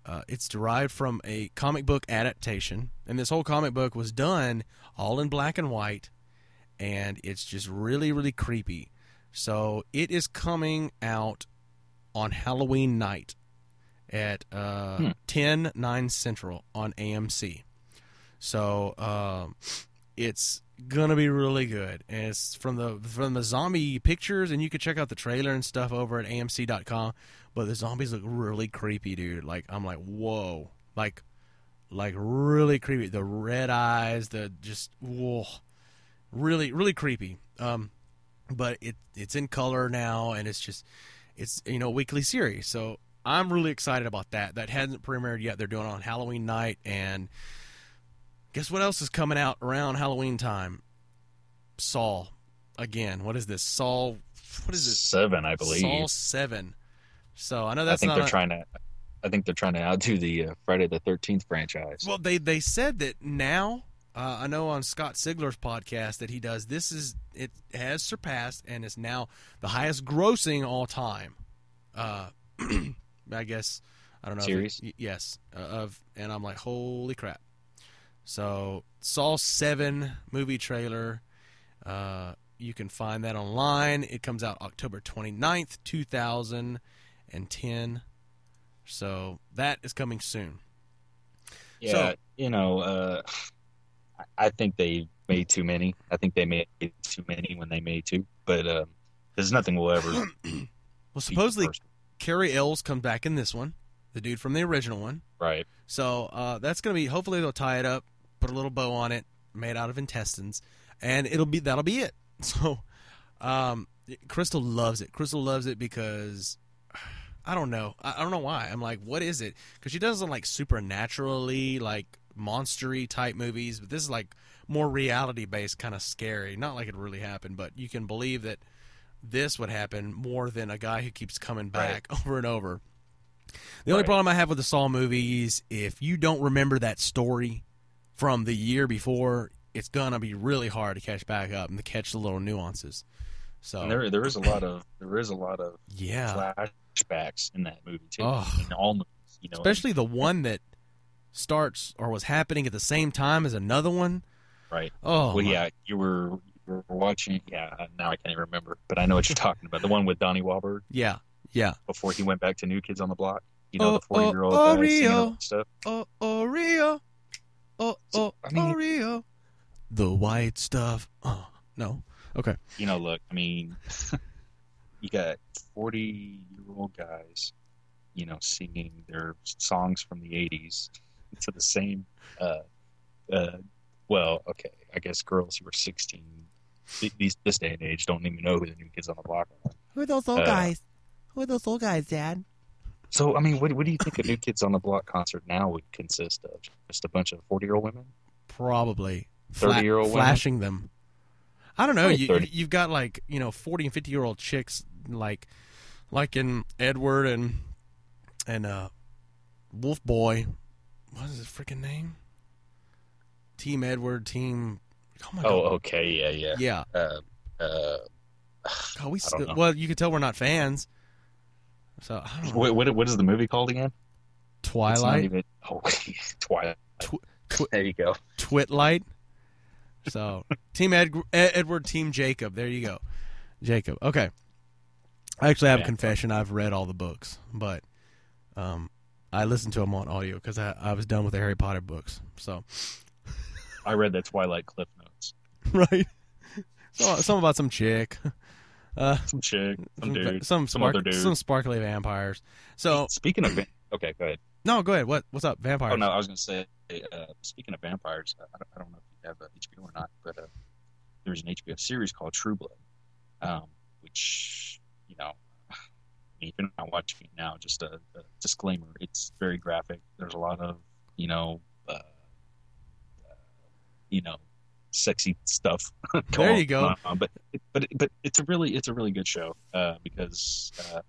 B: uh, it's derived from a comic book adaptation, and this whole comic book was done all in black and white, and it's just really really creepy. So it is coming out on Halloween night at uh,
C: Hmm.
B: 10 9 central on AMC. So um, it's gonna be really good. And it's from the from the zombie pictures, and you can check out the trailer and stuff over at AMC.com. But the zombies look really creepy, dude. Like I'm like, whoa, like like really creepy. The red eyes, the just whoa, really really creepy. Um, but it it's in color now, and it's just it's you know weekly series. So I'm really excited about that. That hasn't premiered yet. They're doing it on Halloween night, and guess what else is coming out around Halloween time? Saw again. What is this? Saw. What is it?
C: Seven, I believe.
B: Saw Seven. So I know that's.
C: I
B: think
C: they're
B: a-
C: trying to. I think they're trying to outdo the uh, Friday the Thirteenth franchise.
B: Well, they they said that now. Uh, I know on Scott Sigler's podcast that he does. This is it has surpassed and is now the highest grossing all time. Uh, I guess I don't know. if it-
C: Series?
B: yes. Uh, of and I'm like, holy crap. So Saw Seven movie trailer. Uh, you can find that online. It comes out October 29th, 2010. So that is coming soon.
C: yeah,
B: so-
C: you know, uh, I- think they made too many. I think they made too many when they made two. But um, there's nothing will ever.
B: Well, supposedly. Cary Elwes comes back in this one, the dude from the original one.
C: right?
B: So uh, that's gonna be. Hopefully they'll tie it up, put a little bow on it, made out of intestines, and it'll be that'll be it. So, um, Crystal loves it. Crystal loves it because I don't know. I, I don't know why. I'm like, what is it? Because she doesn't like supernaturally like monstery type movies, but this is like more reality based, kind of scary. Not like it really happened, but you can believe that this would happen more than a guy who keeps coming back over and over. The only
C: Right.
B: problem I have with the Saw movies, if you don't remember that story from the year before, it's gonna be really hard to catch back up and to catch the little nuances. So
C: And there, there is a lot of there is a lot of
B: yeah,
C: flashbacks in that movie too.
B: Oh.
C: In all movies, you know,
B: especially the one that starts or was happening at the same time as another one.
C: right.
B: Oh,
C: well,
B: my-
C: yeah, you were you were watching. Yeah, now I can't even remember, but I know what you're talking about. The one with Donnie Wahlberg
B: yeah, yeah.
C: before he went back to New Kids on the Block. You know,
B: Oh,
C: the forty year old
B: oh,
C: guy
B: Oreo.
C: stuff.
B: Oh, Oreo. Oh, oh,
C: I mean-
B: Oreo. The white stuff. Oh, no. Okay.
C: You know, look, I mean, you got forty year old guys, you know, singing their songs from the '80s to the same. Uh, uh, well, okay, I guess girls who are 16 these this day and age don't even know who the New Kids on the Block are.
B: Who are those old
C: Uh,
B: guys? Who are those old guys, Dad?
C: So, I mean, what, what do you think a New Kids on the Block concert now would consist of? Just a bunch of 40 year old women?
B: Probably.
C: 30-year-old women?
B: flashing them. I don't know. You, you've got like you know forty and fifty year old chicks like like in Edward and and uh Wolf Boy. What is his freaking name? Team Edward. Team. Oh my
C: Oh,
B: god.
C: okay, yeah, yeah.
B: Yeah.
C: Uh, uh,
B: God, we
C: I don't know.
B: well, you can tell we're not fans. So I don't know.
C: what, what, what is the movie called again?
B: Twilight,
C: even- oh, Twilight.
B: Tw- tw-
C: there you go.
B: Twitlight. So Team Ed- Ed- Edward, Team Jacob. There you go, Jacob. Okay. I actually have a confession. I've read all the books, but um, I listened to them on audio because I, I was done with the Harry Potter books. So
C: I read the Twilight Cliff Notes.
B: right. So some about some chick. Uh,
C: Some chick, some dude,
B: some,
C: some
B: spark-
C: other dude.
B: some sparkly vampires. So
C: Speaking of, okay, go ahead.
B: no, go ahead. What what's up, vampires?
C: Oh no, I was going to say. Uh, speaking of vampires, I don't, I don't know if you have uh, HBO or not, but uh, there's an HBO series called True Blood, um, which you know, if you're not watching it now, just a, a disclaimer: it's very graphic. There's a lot of you know, uh, uh, you know, sexy stuff.
B: There you go.
C: on. But but but it's a really it's a really good show uh, because uh,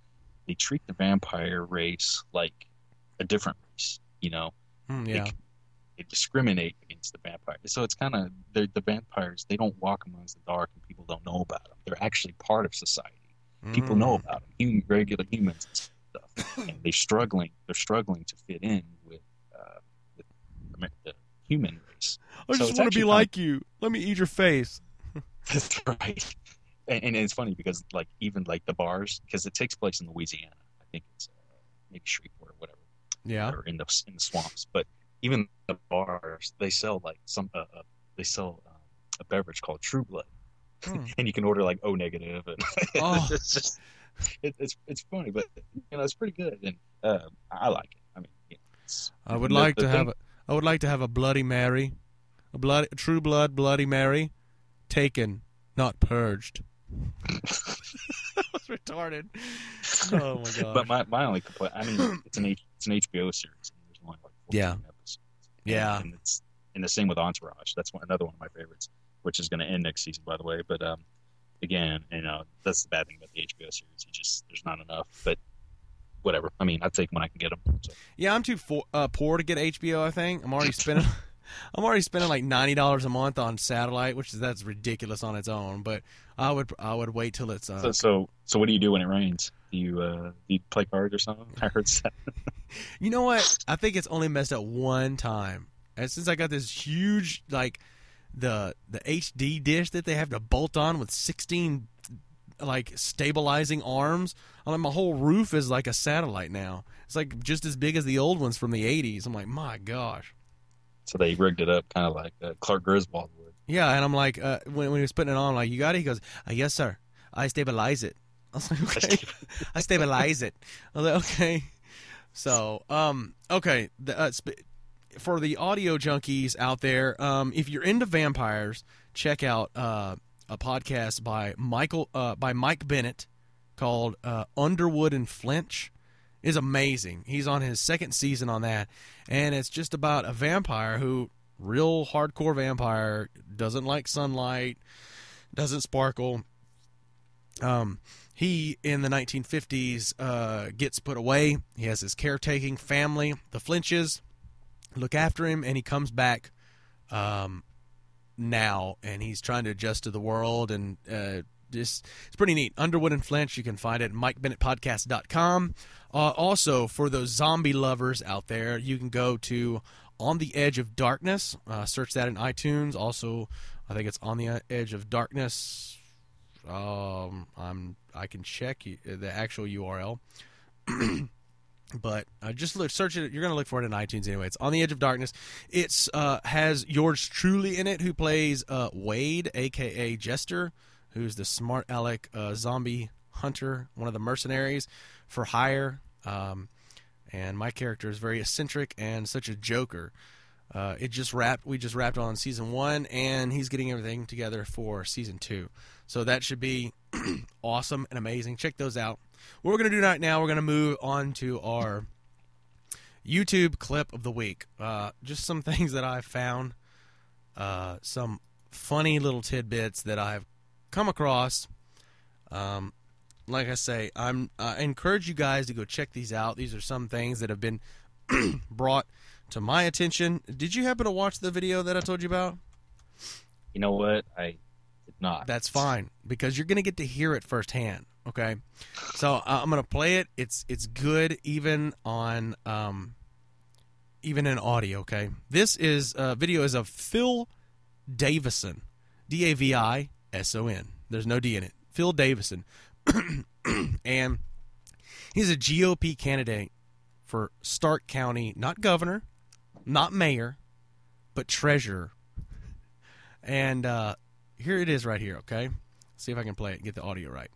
C: they treat the vampire race like a different race. You know,
B: Mm,
C: They
B: yeah.
C: c- They discriminate against the vampires. So it's kind of the vampires. They don't walk amongst the dark, and people don't know about them. They're actually part of society. People know
B: Mm.
C: about them. Human, regular humans and stuff, and they're struggling. They're struggling to fit in with, uh, with the human race.
B: I just want to be like you. Let me eat your face.
C: That's right. And, and it's funny because like even like the bars because it takes place in Louisiana. I think it's uh, maybe Shreveport or whatever,
B: Yeah.
C: or in the in the swamps. But even the bars, they sell like some uh, uh, they sell um, a beverage called True Blood,
B: Hmm.
C: and you can order like O negative, and
B: Oh.
C: it's just it, it's it's funny, but you know it's pretty good, and uh, I like it. I mean, it's,
B: I would
C: the-
B: like
C: the
B: to
C: thing-
B: have a, I would like to have a Bloody Mary, a blood a True Blood Bloody Mary, taken, not purged. that was retarded. Oh my god.
C: But my, my only complaint, I mean, it's an H, it's an HBO series, and there's only like 14
B: Yeah.
C: episodes.
B: Yeah.
C: and it's and the same with Entourage. That's one, another one of my favorites, which is going to end next season, by the way. But um, again, you know, that's the bad thing about the HBO series. You just there's not enough. But whatever. I mean, I take when I can get them. So.
B: Yeah, I'm too for, uh, poor to get HBO. I think I'm already spending. I'm already spending like ninety dollars a month on satellite, which is that's ridiculous on its own. But I would I would wait till it's uh,
C: so so so what do you do when it rains? Do you uh, do you play cards or something? I heard that.
B: You know what? I think it's only messed up one time. And since I got this huge like the the HD dish that they have to bolt on with 16 like stabilizing arms, I mean, my whole roof is like a satellite now. It's like just as big as the old ones from the 80s. I'm like, "My gosh."
C: So they rigged it up kind of like uh, Clark Griswold would.
B: Yeah, and I'm like uh, when when he was putting it on I'm like, "You got it?" He goes, uh, "Yes, sir. I stabilize it." I was like, "Okay." I stabilize it. I was like, "Okay." So, um, okay, the, uh, sp- for the audio junkies out there, um, if you're into vampires, check out uh, a podcast by Michael uh, by Mike Bennett called uh, Underwood and Flinch. Is amazing. He's on his second season on that, and it's just about a vampire who, real hardcore vampire, doesn't like sunlight, doesn't sparkle. Um, he in the 1950s uh, gets put away. He has his caretaking family, the Flinches, look after him, and he comes back um, now, and he's trying to adjust to the world, and uh, just it's pretty neat. Underwood and Flinch, you can find it at MikeBennettPodcast.com. Uh, also, for those zombie lovers out there, you can go to On the Edge of Darkness. Uh, search that in iTunes. Also, I think it's On the Edge of Darkness. Um, I'm I can check the actual URL. but uh, just look, search it. You're gonna look for it in iTunes anyway. It's on the edge of darkness. It's uh, has yours truly in it, who plays uh, Wade, aka Jester, who's the smart aleck uh, zombie hunter, one of the mercenaries for hire. Um, and my character is very eccentric and such a joker. Uh, it just wrapped. We just wrapped on season one, and he's getting everything together for season two. So that should be awesome and amazing. Check those out. What we're gonna do right now, we're gonna move on to our YouTube clip of the week. Uh, just some things that I've found, uh, some funny little tidbits that I've come across. Um, like I say, I'm I encourage you guys to go check these out. These are some things that have been brought to my attention. Did you happen to watch the video that I told you about?
C: You know what? I did not.
B: That's fine because you're going to get to hear it firsthand. Okay, so uh, I'm to play it. It's it's good even on um, even in audio. Okay, this is uh, video is of Phil Davison, D A V I S O N. There's no D in it. Phil Davison, and he's a GOP candidate for Stark County, not governor, not mayor, but treasurer. And uh, here it is right here, okay? see if I can play it and get the audio right.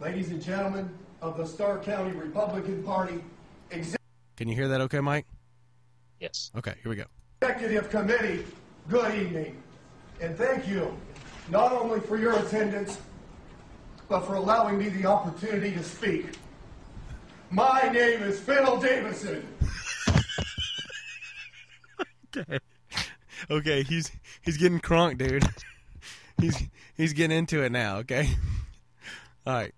D: Ladies and gentlemen of the Stark County Republican Party
B: Can you hear that okay, Mike?
C: yes.
B: Okay, here we go.
D: Executive Committee, good evening. And thank you not only for your attendance, but for allowing me the opportunity to speak. My name is Phil Davison.
B: Okay, he's he's getting crunk, dude. he's he's getting into it now, okay? All right.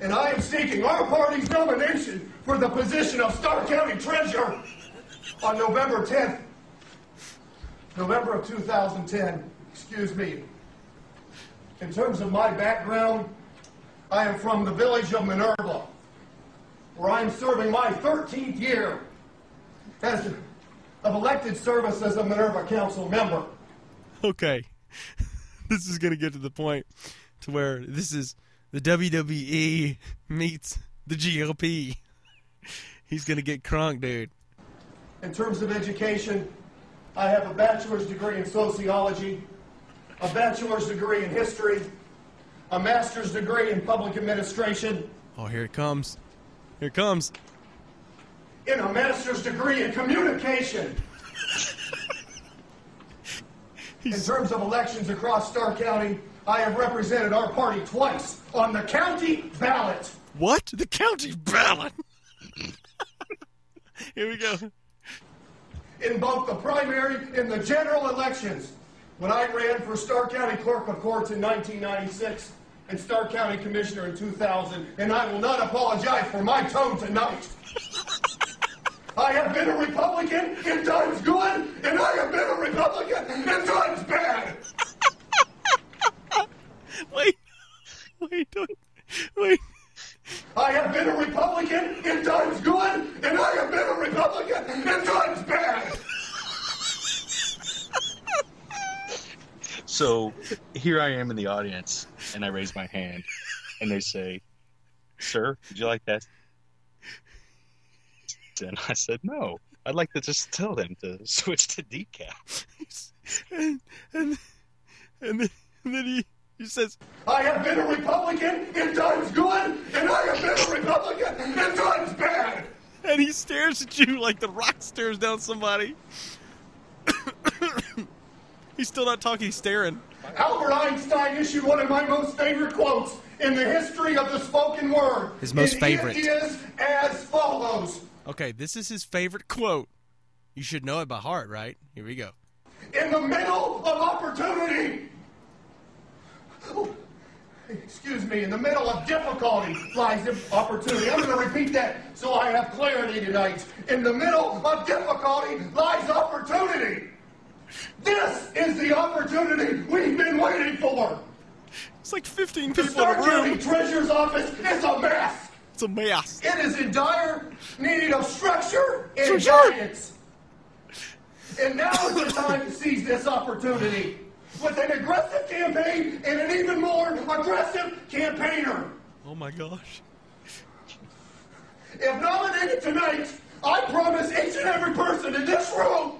D: And I am seeking our party's nomination for the position of Stark County Treasurer on November 10th. November of 2010, excuse me. In terms of my background, I am from the village of Minerva, where I am serving my 13th year as of elected service as a Minerva Council member.
B: Okay. this is going to get to the point to where this is the WWE meets the GOP. He's going to get crunk, dude.
D: In terms of education, I have a bachelor's degree in sociology, a bachelor's degree in history, a master's degree in public administration,
B: Oh, here it comes. Here it comes.
D: In a master's degree in communication. In terms of elections across Stark County, I have represented our party twice on the county ballot.
B: What? The county ballot. here we go.
D: in both the primary and the general elections. When I ran for Stark County Clerk of Courts in 1996 and Stark County Commissioner in 2000, and I will not apologize for my tone tonight. I have been a Republican in times good, and I have been a Republican in times bad.
B: Wait. Wait. Don't. Wait.
D: I have been a Republican in times good, and I have been a Republican in times bad.
C: So here I am in the audience, and I raise my hand, and they say, "Sir, would you like that?" And I said, "No, I'd like to just tell them to switch to decaf."
B: And and and then, and then he he says,
D: I have been a Republican in times good, and I have been a Republican in times bad.
B: and he stares at you like the rock stares down somebody. he's still not talking. He's staring.
D: Albert Einstein issued one of my most favorite quotes in the history of the spoken word.
B: His most
D: And
B: favorite.
D: It is as follows.
B: Okay, this is his favorite quote. You should know it by heart, right? Here we go.
D: In the middle of opportunity. Oh, Excuse me, in the middle of difficulty lies opportunity. I'm going to repeat that so I have clarity tonight. In the middle of difficulty lies opportunity. This is the opportunity we've been waiting for.
B: It's like 15
D: The
B: people in
D: Stark
B: a
D: County
B: room.
D: Treasurer's Office is a mess.
B: It's a mess.
D: It is in dire need of structure and guidance. And now is the time to seize this opportunity with an aggressive campaign and an even more aggressive campaigner.
B: Oh my gosh.
D: If nominated tonight, I promise each and every person in this room,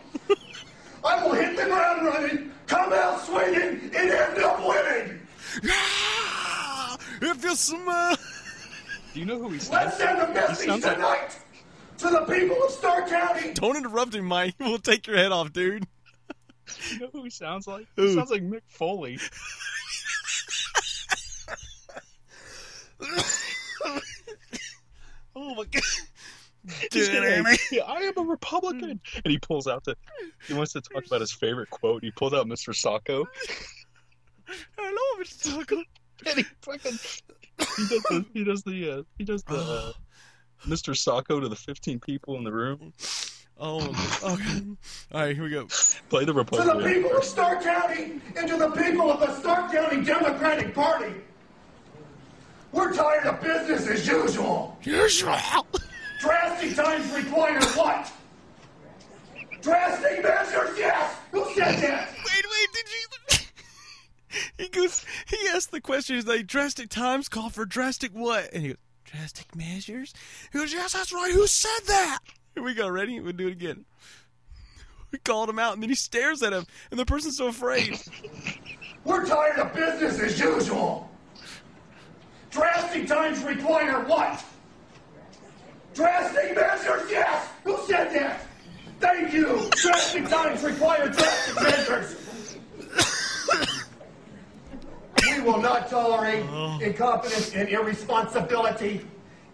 D: I will hit the ground running, come out swinging, and end up winning.
B: Yeah! If you smell.
C: Do you know who he sounds?
D: Let's send a
C: He
D: message
C: sounds like
D: tonight to the people of Stark County.
B: Don't interrupt him, Mike. We'll take your head off, dude.
C: You know who he sounds like?
B: Who?
C: He sounds like Mick Foley.
B: Oh my god.
C: He's
B: Dude,
C: I am a Republican, and he pulls out the. He wants to talk about his favorite quote. He pulls out Mr. Sacco,
B: Hello, Mr. Tucker.
C: and he fucking. He does the. He does the. Uh, he does the. Uh, Mr. Sacco to the 15 people in the room.
B: Oh, okay. All right, here we go.
C: Play the report.
D: To the people of Stark County and to the people of the Stark County Democratic Party. We're tired of business as usual.
B: Usual.
D: Drastic times require what? Drastic measures, yes! Who said that?
B: Wait, wait, did you? he goes. He asked the question. He's like, "Drastic times call for drastic what?" And he goes, "Drastic measures." He goes, "Yes, that's right. Who said that?" Here we go. Ready? We'll do it again. We called him out, and then he stares at him, and the person's so afraid.
D: We're tired of business as usual. Drastic times require what? Drastic measures, yes! Who said that? Thank you! Drastic times require drastic measures! we will not tolerate oh. incompetence and irresponsibility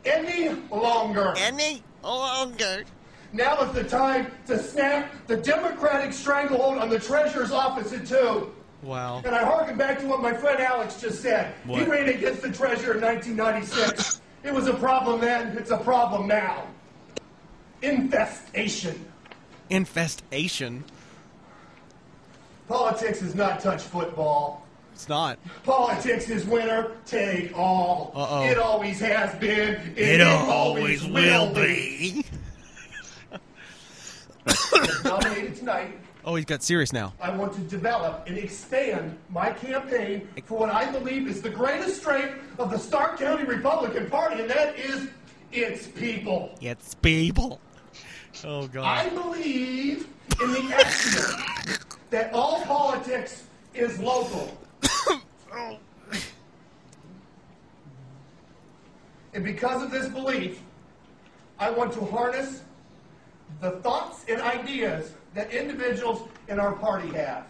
D: any longer.
B: Any longer?
D: Now is the time to snap the Democratic stranglehold on the Treasurer's office in two.
B: Wow.
D: And I harken back to what my friend Alex just said.
B: What?
D: He ran against the treasurer in 1996. it was a problem then, it's a problem now. Infestation.
B: Infestation.
D: Politics is not touch football.
B: It's not.
D: Politics is winner take all.
B: Uh-oh.
D: It always has been. and It, always, will be. Nominated tonight,
B: Oh, he's got serious now.
D: I want to develop and expand my campaign for what I believe is the greatest strength of the Stark County Republican Party, and that is its people.
B: It's people. Oh God.
D: I believe in the axiom that all politics is local. And because of this belief, I want to harness the thoughts and ideas that individuals in our party have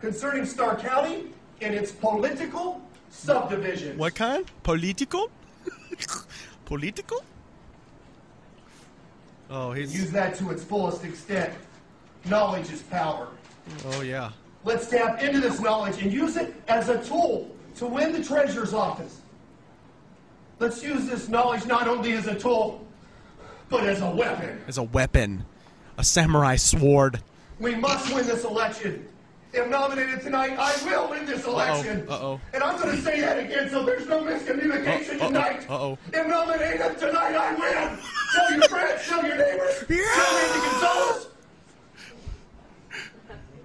D: concerning Stark County and its political subdivisions.
B: What kind? Political? Political? Oh, he's.
D: Use that to its fullest extent. Knowledge is power.
B: Oh yeah.
D: Let's tap into this knowledge and use it as a tool to win the treasurer's office. Let's use this knowledge not only as a tool, but as a weapon.
B: As a weapon, a samurai sword.
D: We must win this election. If nominated tonight, I will win this election.
B: Uh-oh.
D: And I'm going to say that again so there's no miscommunication
B: Uh-oh.
D: tonight.
B: Uh-oh.
D: If nominated tonight, I win. Tell your friends, tell your neighbors, tell Andy Gonzalez.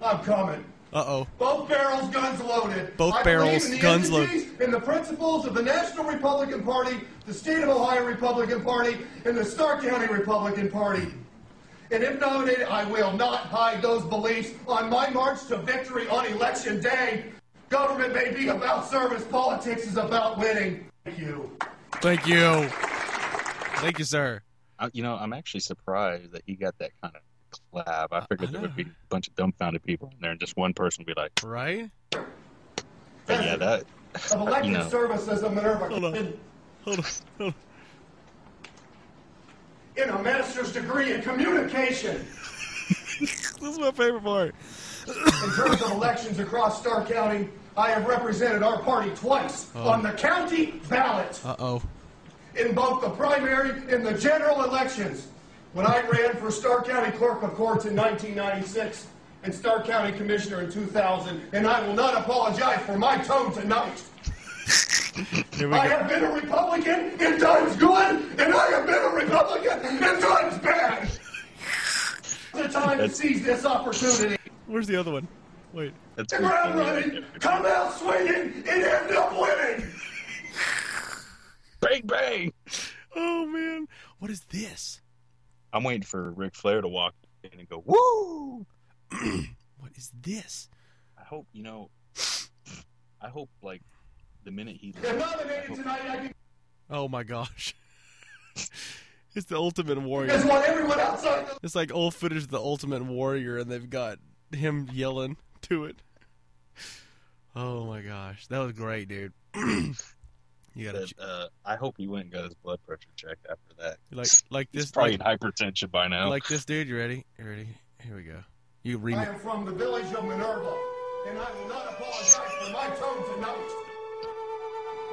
D: I'm coming.
B: Uh oh.
D: Both barrels, guns loaded.
B: Both
D: I
B: barrels,
D: in the
B: guns
D: loaded. And the principles of the National Republican Party, the State of Ohio Republican Party, and the Stark County Republican Party. And if nominated, I will not hide those beliefs on my march to victory on election day. Government may be about service, politics is about winning. Thank you.
B: Thank you. Thank you, sir.
C: I, you know, I'm actually surprised that he got that kind of clap. I figured
B: I
C: there would be a bunch of dumbfounded people in there, and just one person would be like,
B: Right?
C: but "Yeah, that."
D: Of elected
C: You know.
D: service as a Minerva.
B: Hold on. Hold on. Hold on.
D: in a master's degree in communication.
B: This is my favorite part.
D: In terms of elections across Stark County, I have represented our party twice on the county ballot
B: Uh oh.
D: in both the primary and the general elections. When I ran for Stark County Clerk of Courts in 1996 and Stark County Commissioner in 2000, and I will not apologize for my tone tonight.
B: Here we
D: I
B: go.
D: have been a Republican in times good, and I have been a Republican in times bad. The time to seize this opportunity.
B: Where's the other one? Wait.
C: That's
D: The ground
C: funny.
D: running, come out swinging, and end up winning.
C: Bang bang!
B: Oh man. What is this?
C: I'm waiting for Ric Flair to walk in and go, "Woo!"
B: What is this?
C: I hope you know. I hope like the minute he
D: If nominated tonight, I can
B: Oh my gosh. it's the Ultimate Warrior.
D: just want everyone outside
B: It's like old footage of the Ultimate Warrior, and they've got him yelling to it. Oh my gosh, that was great, dude. you gotta
C: that, uh, I hope he went and got his blood pressure checked after that.
B: like like
C: He's
B: this
C: probably
B: like,
C: in hypertension by now.
B: like this dude. You ready? You ready? Here we go. You
D: read.
B: I
D: am from the village of Minerva, and I will not apologize for my tone tonight.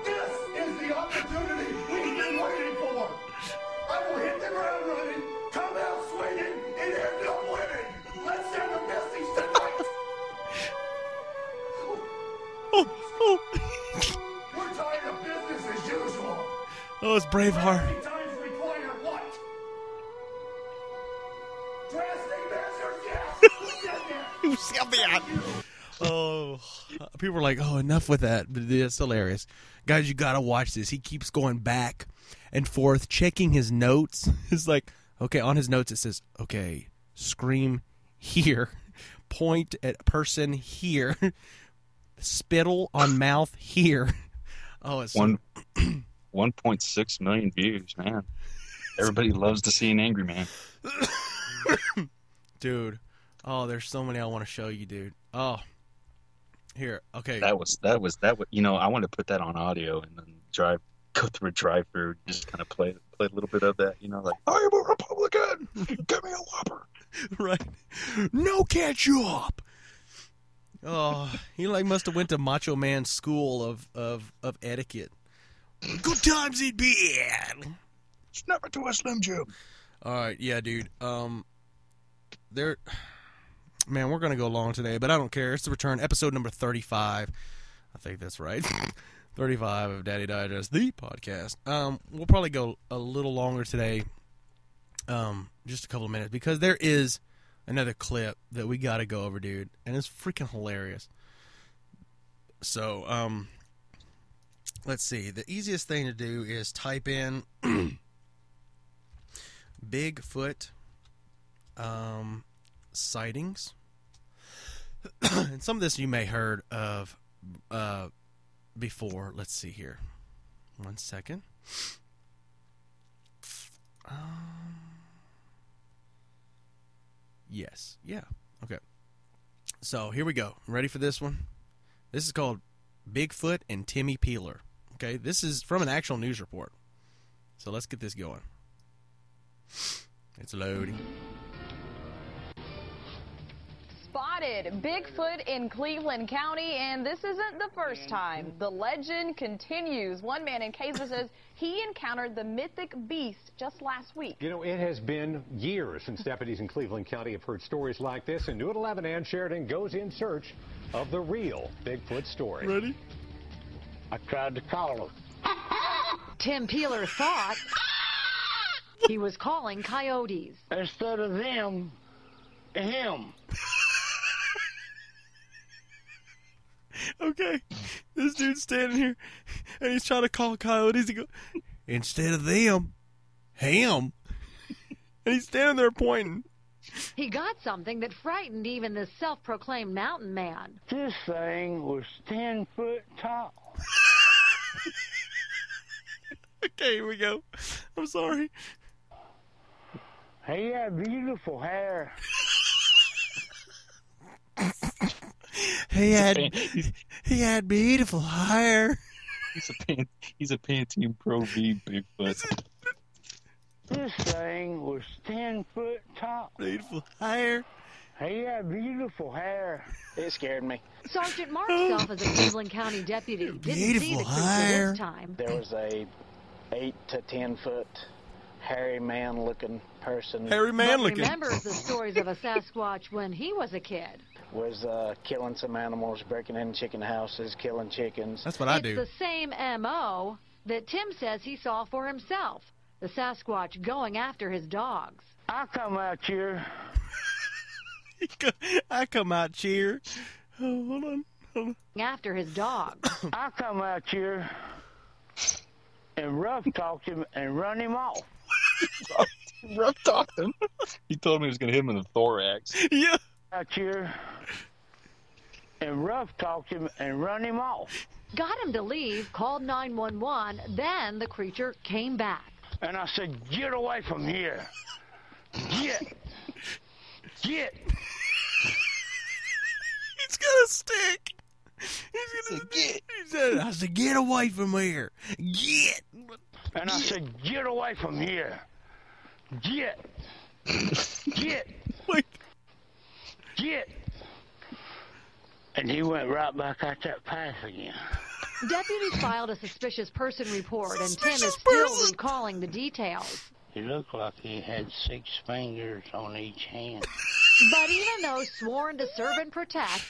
D: This is the opportunity we've been waiting for. I will hit the ground running, come out swinging, and end up winning. Let's send a message tonight.
B: Oh, oh, oh, it's Braveheart.
D: Drastic times require what? Drastic measures, yes. We did that.
B: Oh, uh, people are like, oh, enough with that. But it's hilarious, guys. You gotta watch this. He keeps going back and forth, checking his notes. It's like, okay, on his notes it says, okay, scream here, point at person here, spittle on mouth here. Oh, it's
C: One, 1.6 million views, man. Everybody loves to see an angry man.
B: dude. Oh, there's so many I want to show you, dude. Oh, here, okay.
C: That was that was that was you know I want to put that on audio and then drive go through a drive through just kind of play play a little bit of that you know like I am a Republican give me a whopper
B: right? No ketchup. Oh, he like must have went to Macho Man school of of of etiquette. Good times he'd be in.
C: It's never to a Slim Jim.
B: All right, yeah, dude. Um, there, man, we're gonna go long today, but I don't care. It's the return, episode number thirty-five. I think that's right. thirty-five of Daddy Digest, the podcast. Um, we'll probably go a little longer today. Um, just a couple of minutes because there is another clip that we got to go over, dude, and it's freaking hilarious. So, um, let's see. The easiest thing to do is type in Bigfoot um, sightings. and some of this you may heard of uh, before. Let's see here. One second. Um, yes. Yeah. Okay. So here we go. Ready for this one? This is called Bigfoot and Timmy Peeler. Okay. This is from an actual news report. So let's get this going. It's loading.
E: Spotted Bigfoot in Cleveland County, and this isn't the first time. The legend continues. One man in Casar says he encountered the mythic beast just last week.
F: You know, it has been years since deputies in Cleveland County have heard stories like this, and New at 11 Ann Sheridan goes in search of the real Bigfoot story.
B: Ready?
G: I tried to call him.
H: Tim Peeler thought he was calling coyotes.
G: Instead of them, him.
B: Okay. This dude's standing here and he's trying to call coyotes. He go, instead of them, him. And he's standing there pointing.
H: He got something that frightened even the self-proclaimed mountain man.
G: This thing was 10 foot tall.
B: Okay, here we go. I'm sorry.
G: He had beautiful hair.
B: He had he had beautiful hair.
C: he's a pan, he's a Pantene Pro V Bigfoot.
G: This thing was 10 foot tall.
B: Beautiful hair.
G: He had beautiful hair. It scared me.
H: Sergeant Mark Self, as a Cleveland County deputy, didn't see the creature
B: hair.
H: this time.
G: There was a 8 to 10 foot hairy man looking person.
B: Hairy man
H: But
B: looking.
H: remembers the stories of a Sasquatch when he was a kid.
G: Was uh, killing some animals, breaking in chicken houses, killing chickens.
B: That's what I
H: it's
B: do.
H: the same M.O. that Tim says he saw for himself. The Sasquatch going after his dogs.
G: I come out here.
B: I come out cheer. Oh, hold on. Hold on.
H: After his dog.
G: I come out here and rough talk him and run him off.
C: Rough talked him. He told me he was going to hit him in the thorax.
B: Yeah.
G: Out here and rough talk him and run him off.
H: Got him to leave, called 911, then the creature came back.
G: And I said, get away from here. Get. Get.
B: He's got a stick. He's gonna get. He said, I said, get away from here. Get.
G: And I said, get away from here. Get. Get.
B: Wait.
G: Get. And he went right back out that path again.
H: Deputies filed a suspicious person report, and Tim
B: Suspicious
H: is still
B: person?
H: recalling the details.
G: He looked like he had six fingers on each hand.
H: But even though sworn to serve and protect,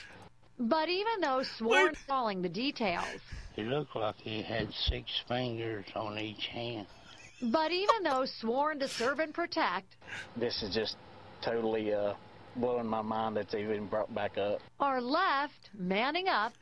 H: but even though sworn
B: Wait.
H: recalling the details,
G: He looked like he had six fingers on each hand.
H: but even though sworn to serve and protect,
G: This is just totally uh, blowing my mind that's even brought back up.
H: are left manning up,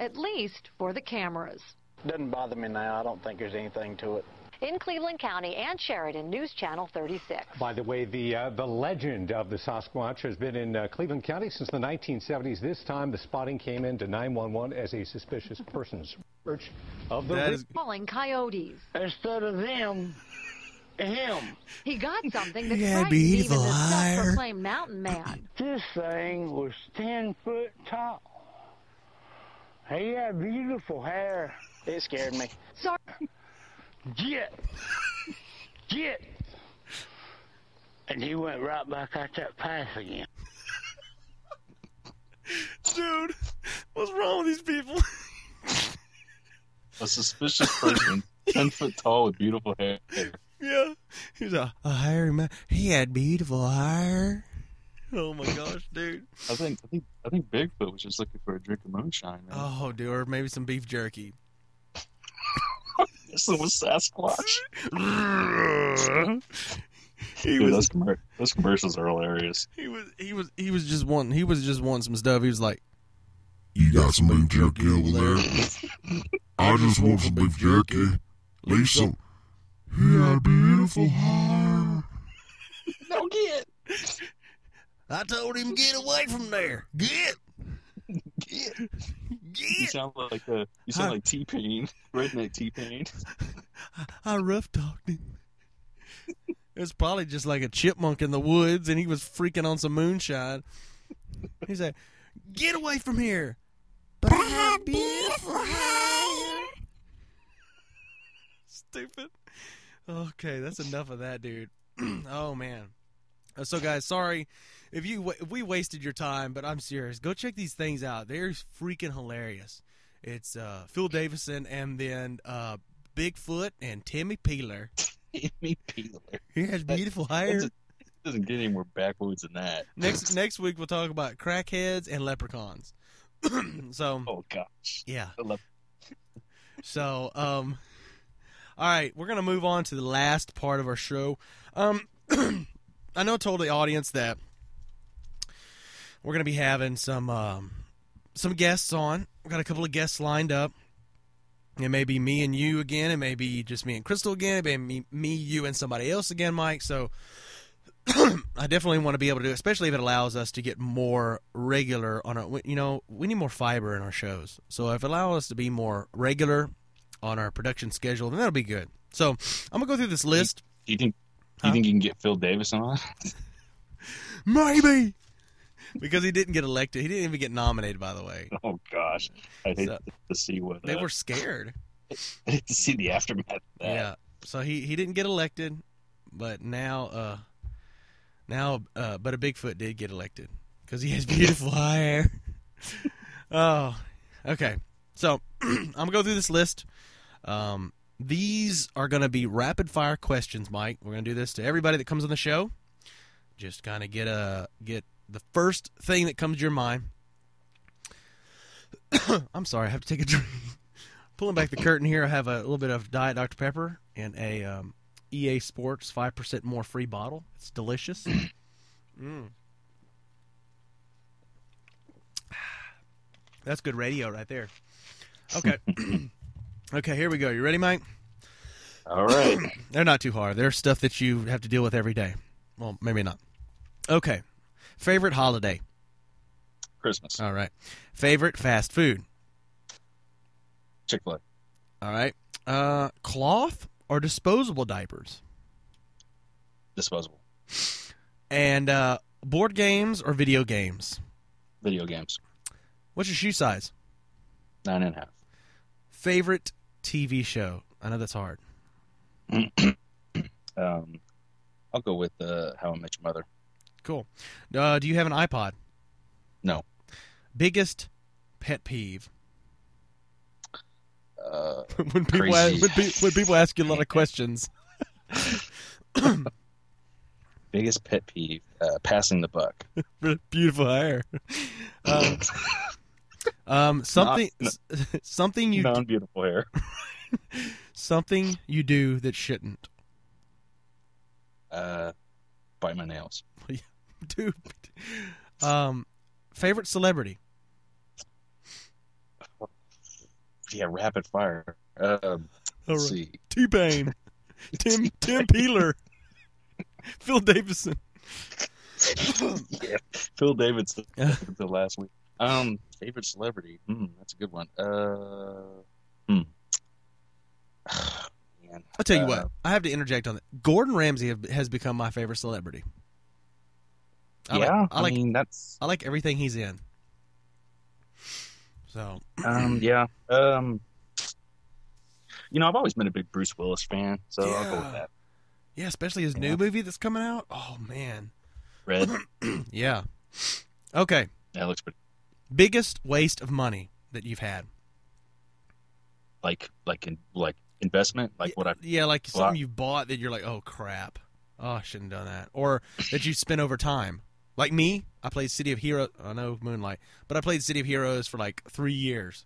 H: at least for the cameras.
G: Doesn't bother me now. I don't think there's anything to it.
H: In Cleveland County Ann Sheridan, News Channel 36.
F: By the way, the uh, the legend of the Sasquatch has been in uh, Cleveland County since the 1970s. This time, the spotting came into 911 as a suspicious person's search of the.
B: That is
H: Calling coyotes.
G: Instead of them, him.
H: He got something that
B: Yeah,
H: frightened even
B: beautiful
H: the
B: hair.
H: self-proclaimed mountain man.
G: This thing was 10 foot tall. He had beautiful hair. It scared me.
H: Sar-
G: Get. Get. And he went right back out that path again.
B: Dude, What's wrong with these people?
C: A suspicious person, ten foot tall with beautiful hair.
B: yeah. He was a, a hairy man. He had beautiful hair. Oh my gosh, dude.
C: I think I think I think Bigfoot was just looking for a drink of moonshine. Man.
B: Oh, dude, or maybe some beef jerky.
C: This was Sasquatch.
B: he
C: Dude,
B: was
C: those, commer- those commercials are hilarious.
B: he was he was he was just wanting he was just wanting some stuff. He was like,
A: You got some beef jerky over there? I just want some beef jerky. Lisa, he had beautiful hair.
C: No get.
B: I told him get away from there. Get
C: Get. You sound like uh, you sound
B: Huh.
C: like T Pain, redneck T Pain.
B: I rough talked him. It was probably just like a chipmunk in the woods, and he was freaking on some moonshine. He said, "Get away from here!" But I have beautiful hair. Stupid. Okay, that's enough of that, dude. oh man. Uh, So guys, sorry if you if we wasted your time, but I'm serious. Go check these things out. They're freaking hilarious. It's uh, Phil Davison and then uh, Bigfoot and Timmy Peeler.
C: Timmy Peeler.
B: He has beautiful hair.
C: A- doesn't get any more backwoods than that.
B: Next next week we'll talk about crackheads and leprechauns. so
C: Oh gosh.
B: yeah.
C: Love
B: So um, all right, we're gonna move on to the last part of our show. Um, I know I told the audience that we're gonna be having some um some guests on. We've got a couple of guests lined up. It may be me and you again. It may be just me and Crystal again. It may be me, me you, and somebody else again, Mike. So I definitely want to be able to do, it, especially if it allows us to get more regular on our. You know, we need more fiber in our shows. So if it allows us to be more regular on our production schedule, then that'll be good. So I'm gonna go through this list.
C: Do you think?
B: Huh?
C: you think you can get Phil Davis on?
B: Maybe because he didn't get elected. He didn't even get nominated. By the way,
C: Oh gosh, I'd hate
B: So-
C: to see what
B: they
C: uh,
B: were scared.
C: I'd hate to see the aftermath of that.
B: Yeah. So he he didn't get elected, but now uh now uh but a Bigfoot did get elected because he has beautiful hair. oh, okay. So I'm gonna go through this list. Um, these are gonna be rapid fire questions, Mike. We're gonna do this to everybody that comes on the show. Just kind of get a get the first thing that comes to your mind. I'm sorry, I have to take a drink. Pulling back the curtain here, I have a little bit of Diet Dr Pepper and a um, EA Sports five percent more free bottle. It's delicious. Mm. That's good radio right there. Okay. okay, here we go. You ready, Mike?
C: All right.
B: They're not too hard. They're stuff that you have to deal with every day. Well, maybe not. Okay. Favorite holiday?
C: Christmas.
B: All right. Favorite fast food?
C: Chick Fil A.
B: All right. Uh, cloth or disposable diapers?
C: Disposable.
B: And uh, board games or video games?
C: Video games.
B: What's your shoe size?
C: Nine and a half.
B: Favorite TV show? I know that's hard.
C: Um, I'll go with uh, How I Met Your Mother.
B: Cool. Uh, do you have an iPod?
C: No.
B: Biggest pet peeve?
C: Uh,
B: when people ask, when, pe- when people ask you a lot of questions.
C: biggest pet peeve: uh, passing the buck.
B: Beautiful hair. Um, um, something
C: Not-
B: something you
C: Non beautiful hair.
B: something you do that shouldn't.
C: Uh, bite my nails.
B: Dude. Um, favorite celebrity?
C: Yeah, rapid fire. Um, let's
B: right.
C: see.
B: T Pain, Tim Tim Peeler, Phil Davison.
C: yeah, Phil
B: Davison.
C: The last week. Um, favorite celebrity. Hmm, that's a good one. Uh, hmm. Man.
B: I'll tell you
C: Uh,
B: what. I have to interject on that. Gordon Ramsay have, has become my favorite celebrity. I
C: yeah,
B: like, I like
C: mean that's
B: I like everything he's in. So
C: um, yeah. Um, you know, I've always been a big Bruce Willis fan, so I'll go
B: Yeah.
C: with that.
B: yeah, especially his
C: Yeah.
B: new movie that's coming out. Oh man,
C: Red.
B: yeah. Okay,
C: that looks pretty.
B: Biggest waste of money that you've had.
C: Like like in like investment, like what I
B: Yeah, like something
C: I-
B: you bought that you're like, oh crap, oh I shouldn't have done that, or that you spent over time. Like me, I played City of Heroes. I know Moonlight, but I played City of Heroes for like three years,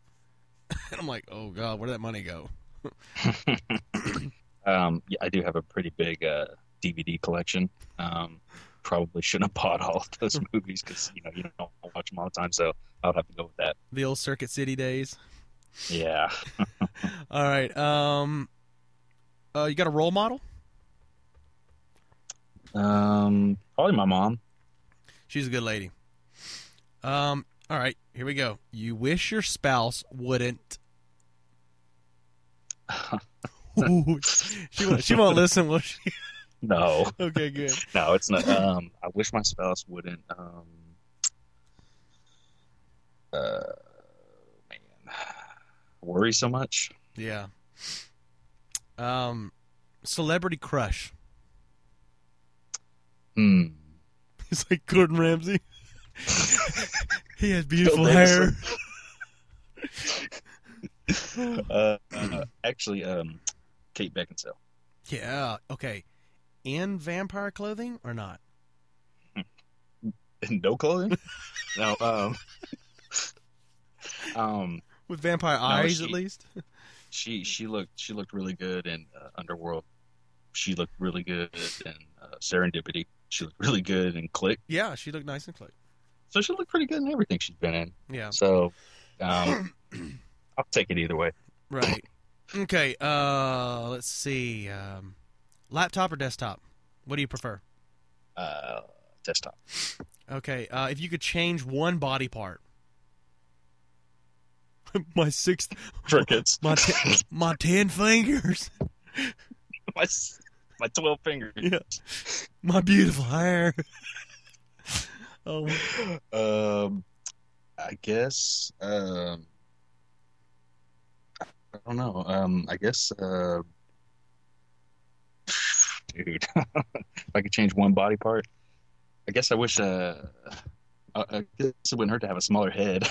B: and I'm like, oh god, where did that money go?
C: um yeah, I do have a pretty big uh DVD collection. Um probably shouldn't have bought all of those movies because you know you don't watch them all the time, so I'll have to go with that.
B: The old Circuit City days.
C: Yeah.
B: All right. Um, uh, you got a role model?
C: Um probably my mom.
B: She's a good lady. Um, all right, here we go. You wish your spouse wouldn't. Ooh, she won't, she won't listen, will she?
C: No.
B: Okay, good.
C: No, it's not. Um, I wish my spouse wouldn't. Um, uh, man, worry so much.
B: Yeah. Um, celebrity crush.
C: Hmm.
B: He's like Gordon Ramsay. he has beautiful hair.
C: Uh, uh, actually, um, Kate Beckinsale.
B: Yeah. Okay. In vampire clothing or not?
C: no clothing. no. Um. um.
B: With vampire eyes, at
C: she-
B: least.
C: She she looked she looked really good in uh, Underworld. She looked really good in uh, Serendipity. She looked really good in Click.
B: Yeah, she looked nice and Click.
C: So she looked pretty good in everything she's been in.
B: Yeah.
C: So, um, I'll take it either way.
B: Right. Okay. Uh, let's see. Um, laptop or desktop? What do you prefer?
C: Uh, desktop.
B: Okay. Uh, if you could change one body part. my sixth.
C: Crickets.
B: My ten, my ten fingers.
C: my my twelve fingers.
B: Yeah. My beautiful hair. oh.
C: Um, I guess. Um, I don't know. Um, I guess. Uh, dude, if I could change one body part, I guess I wish. Uh, I, I guess it wouldn't hurt to have a smaller head.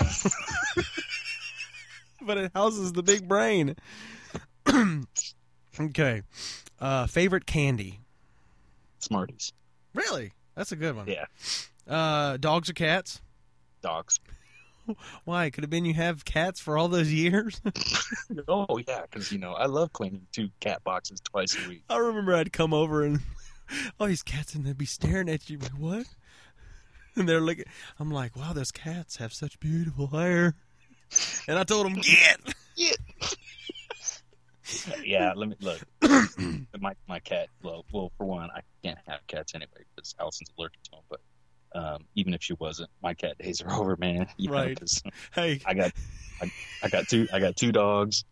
B: but it houses the big brain. okay. Uh, favorite candy?
C: Smarties.
B: Really? That's a good one.
C: Yeah.
B: Uh, dogs or cats?
C: Dogs.
B: Why? Could have been you have cats for all those years?
C: Oh yeah, because you know I love cleaning two cat boxes twice a week.
B: I remember I'd come over and all these cats and they'd be staring at you. Like, what? And they're looking. I'm like, wow, those cats have such beautiful hair. And I told them, get.
C: yeah, let me look. my my cat. Well, well, for one, I can't have cats anyway because Allison's allergic to them. But um, even if she wasn't, my cat days are over, man. You know,
B: Hey,
C: I got, I, I got two, I got two dogs.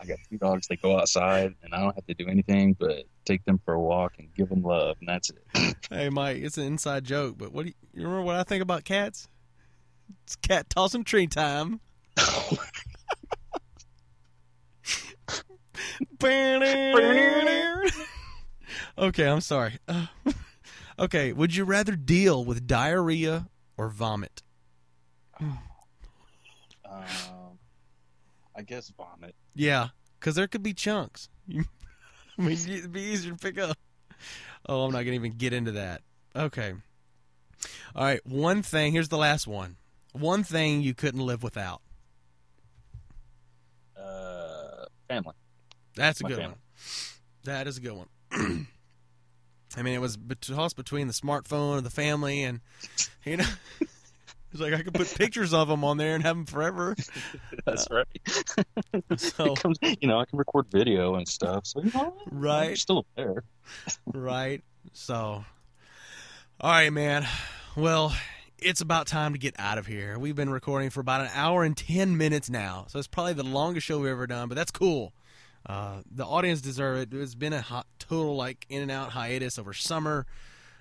C: I got two dogs. They go outside, and I don't have to do anything but take them for a walk and give them love, and that's it.
B: hey, Mike, it's an inside joke, but what do you, you remember what I think about cats? It's cat tossing tree time. okay, I'm sorry. Uh, okay, would you rather deal with diarrhea or vomit?
C: Um, I guess vomit.
B: Yeah, because there could be chunks. I mean, it'd be easier to pick up. Oh, I'm not going to even get into that. Okay. All right, one thing. Here's the last one. One thing you couldn't live without.
C: Uh, family.
B: That's a
C: My
B: good
C: family.
B: one. That is a good one. I mean, it was tossed between the smartphone and the family, and you know, it's like I could put pictures of them on there and have them forever.
C: That's uh, right.
B: So
C: comes, you know, I can record video and stuff, so you know,
B: Right.
C: still there.
B: right. So, all right, man. Well, it's about time to get out of here. We've been recording for about an hour and ten minutes now, so it's probably the longest show we've ever done. But that's cool. Uh, the audience deserve it. It's been a hot, total like in and out hiatus over summer,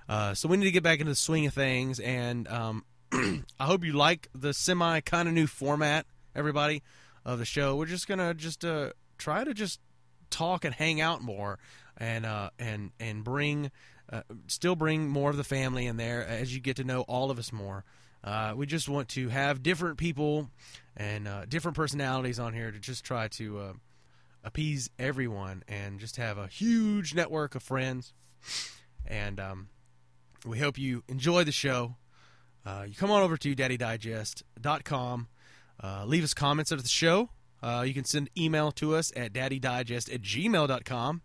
B: uh, so we need to get back into the swing of things. And um, I hope you like the semi kind of new format, everybody, of the show. We're just gonna just uh, try to just talk and hang out more, and uh, and and bring uh, still bring more of the family in there as you get to know all of us more. We just want to have different people and different personalities on here to just try to appease everyone and just have a huge network of friends. And um, we hope you enjoy the show. Uh, you come on over to daddydigest.com. Uh, leave us comments of the show. Uh, you can send email to us at daddydigest at gmail.com.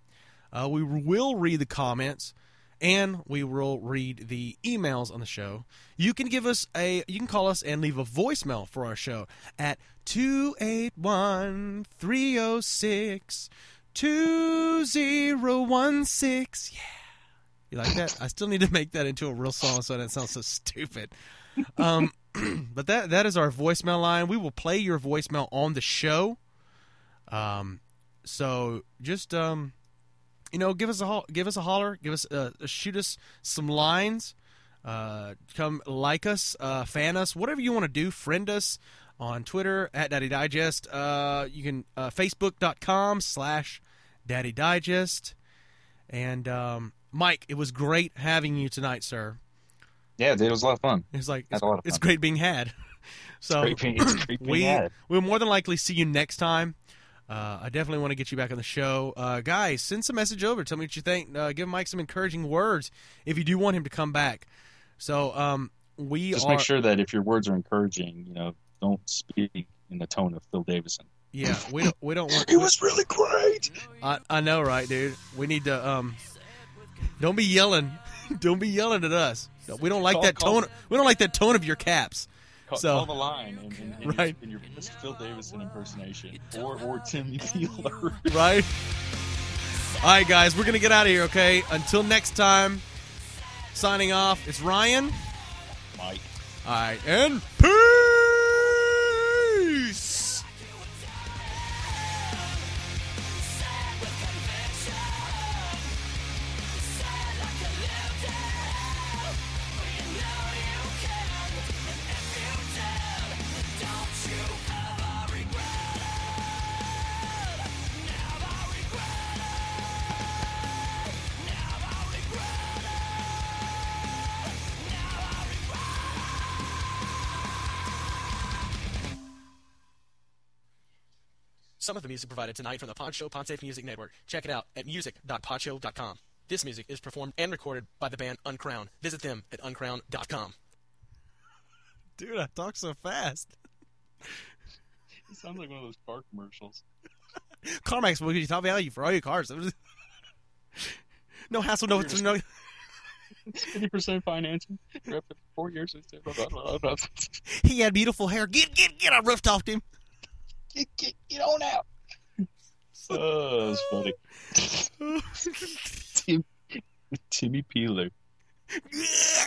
B: Uh, we will read the comments and we will read the emails on the show. You can give us a you can call us and leave a voicemail for our show at 281 306 2016. Yeah. You like that? I still need to make that into a real song so that sounds so stupid. Um, but that that is our voicemail line. We will play your voicemail on the show. Um, so just um, you know, give us a ho- give us a holler, give us uh, shoot us some lines. Uh, come like us, uh, fan us, whatever you want to do. Friend us on Twitter at Daddy Digest. Uh, you can uh, Facebook.com slash Daddy Digest. And um, Mike, it was great having you tonight, sir.
C: Yeah, dude, it was a lot of fun.
B: It's like it's,
C: a lot of
B: it's great being had. So
C: great being- it's great being
B: we
C: had.
B: we'll more than likely see you next time. Uh, I definitely want to get you back on the show, uh, guys. Send some message over. Tell me what you think. Uh, give Mike some encouraging words if you do want him to come back. So um, we
C: Just
B: are.
C: make sure that if your words are encouraging, you know, don't speak in the tone of Phil Davison.
B: Yeah, we don't. We don't want.
C: It was really great.
B: I, I know, right, dude? We need to. Um, don't be yelling. don't be yelling at us. We don't like
C: Call-
B: that
C: call-
B: tone. We don't like that tone of your caps.
C: Call,
B: So-
C: call the line in, in, in,
B: Right.
C: your, in your Phil Davison impersonation, or or Timmy Peeler.
B: right? All right, guys, we're gonna get out of here. Okay, until next time. Signing off. It's Ryan.
C: Mike.
B: All right, and peace. Of the music provided tonight from the Poncho Ponte Music Network. Check it out at music.podshow.com. This music is performed and recorded by the band Uncrown. Visit them at uncrown.com. Dude, I talk so fast.
C: It sounds like one of those car commercials.
B: CarMax will give you top value for all your cars. no hassle, no, no.
C: Fifty percent financing. You're up to four years. Blah, blah, blah, blah.
B: He had beautiful hair. Get, get, get! I roughed off him.
C: Get, get, get on out. Oh, that's funny. Tim, Timmy Peeler.
B: Yeah.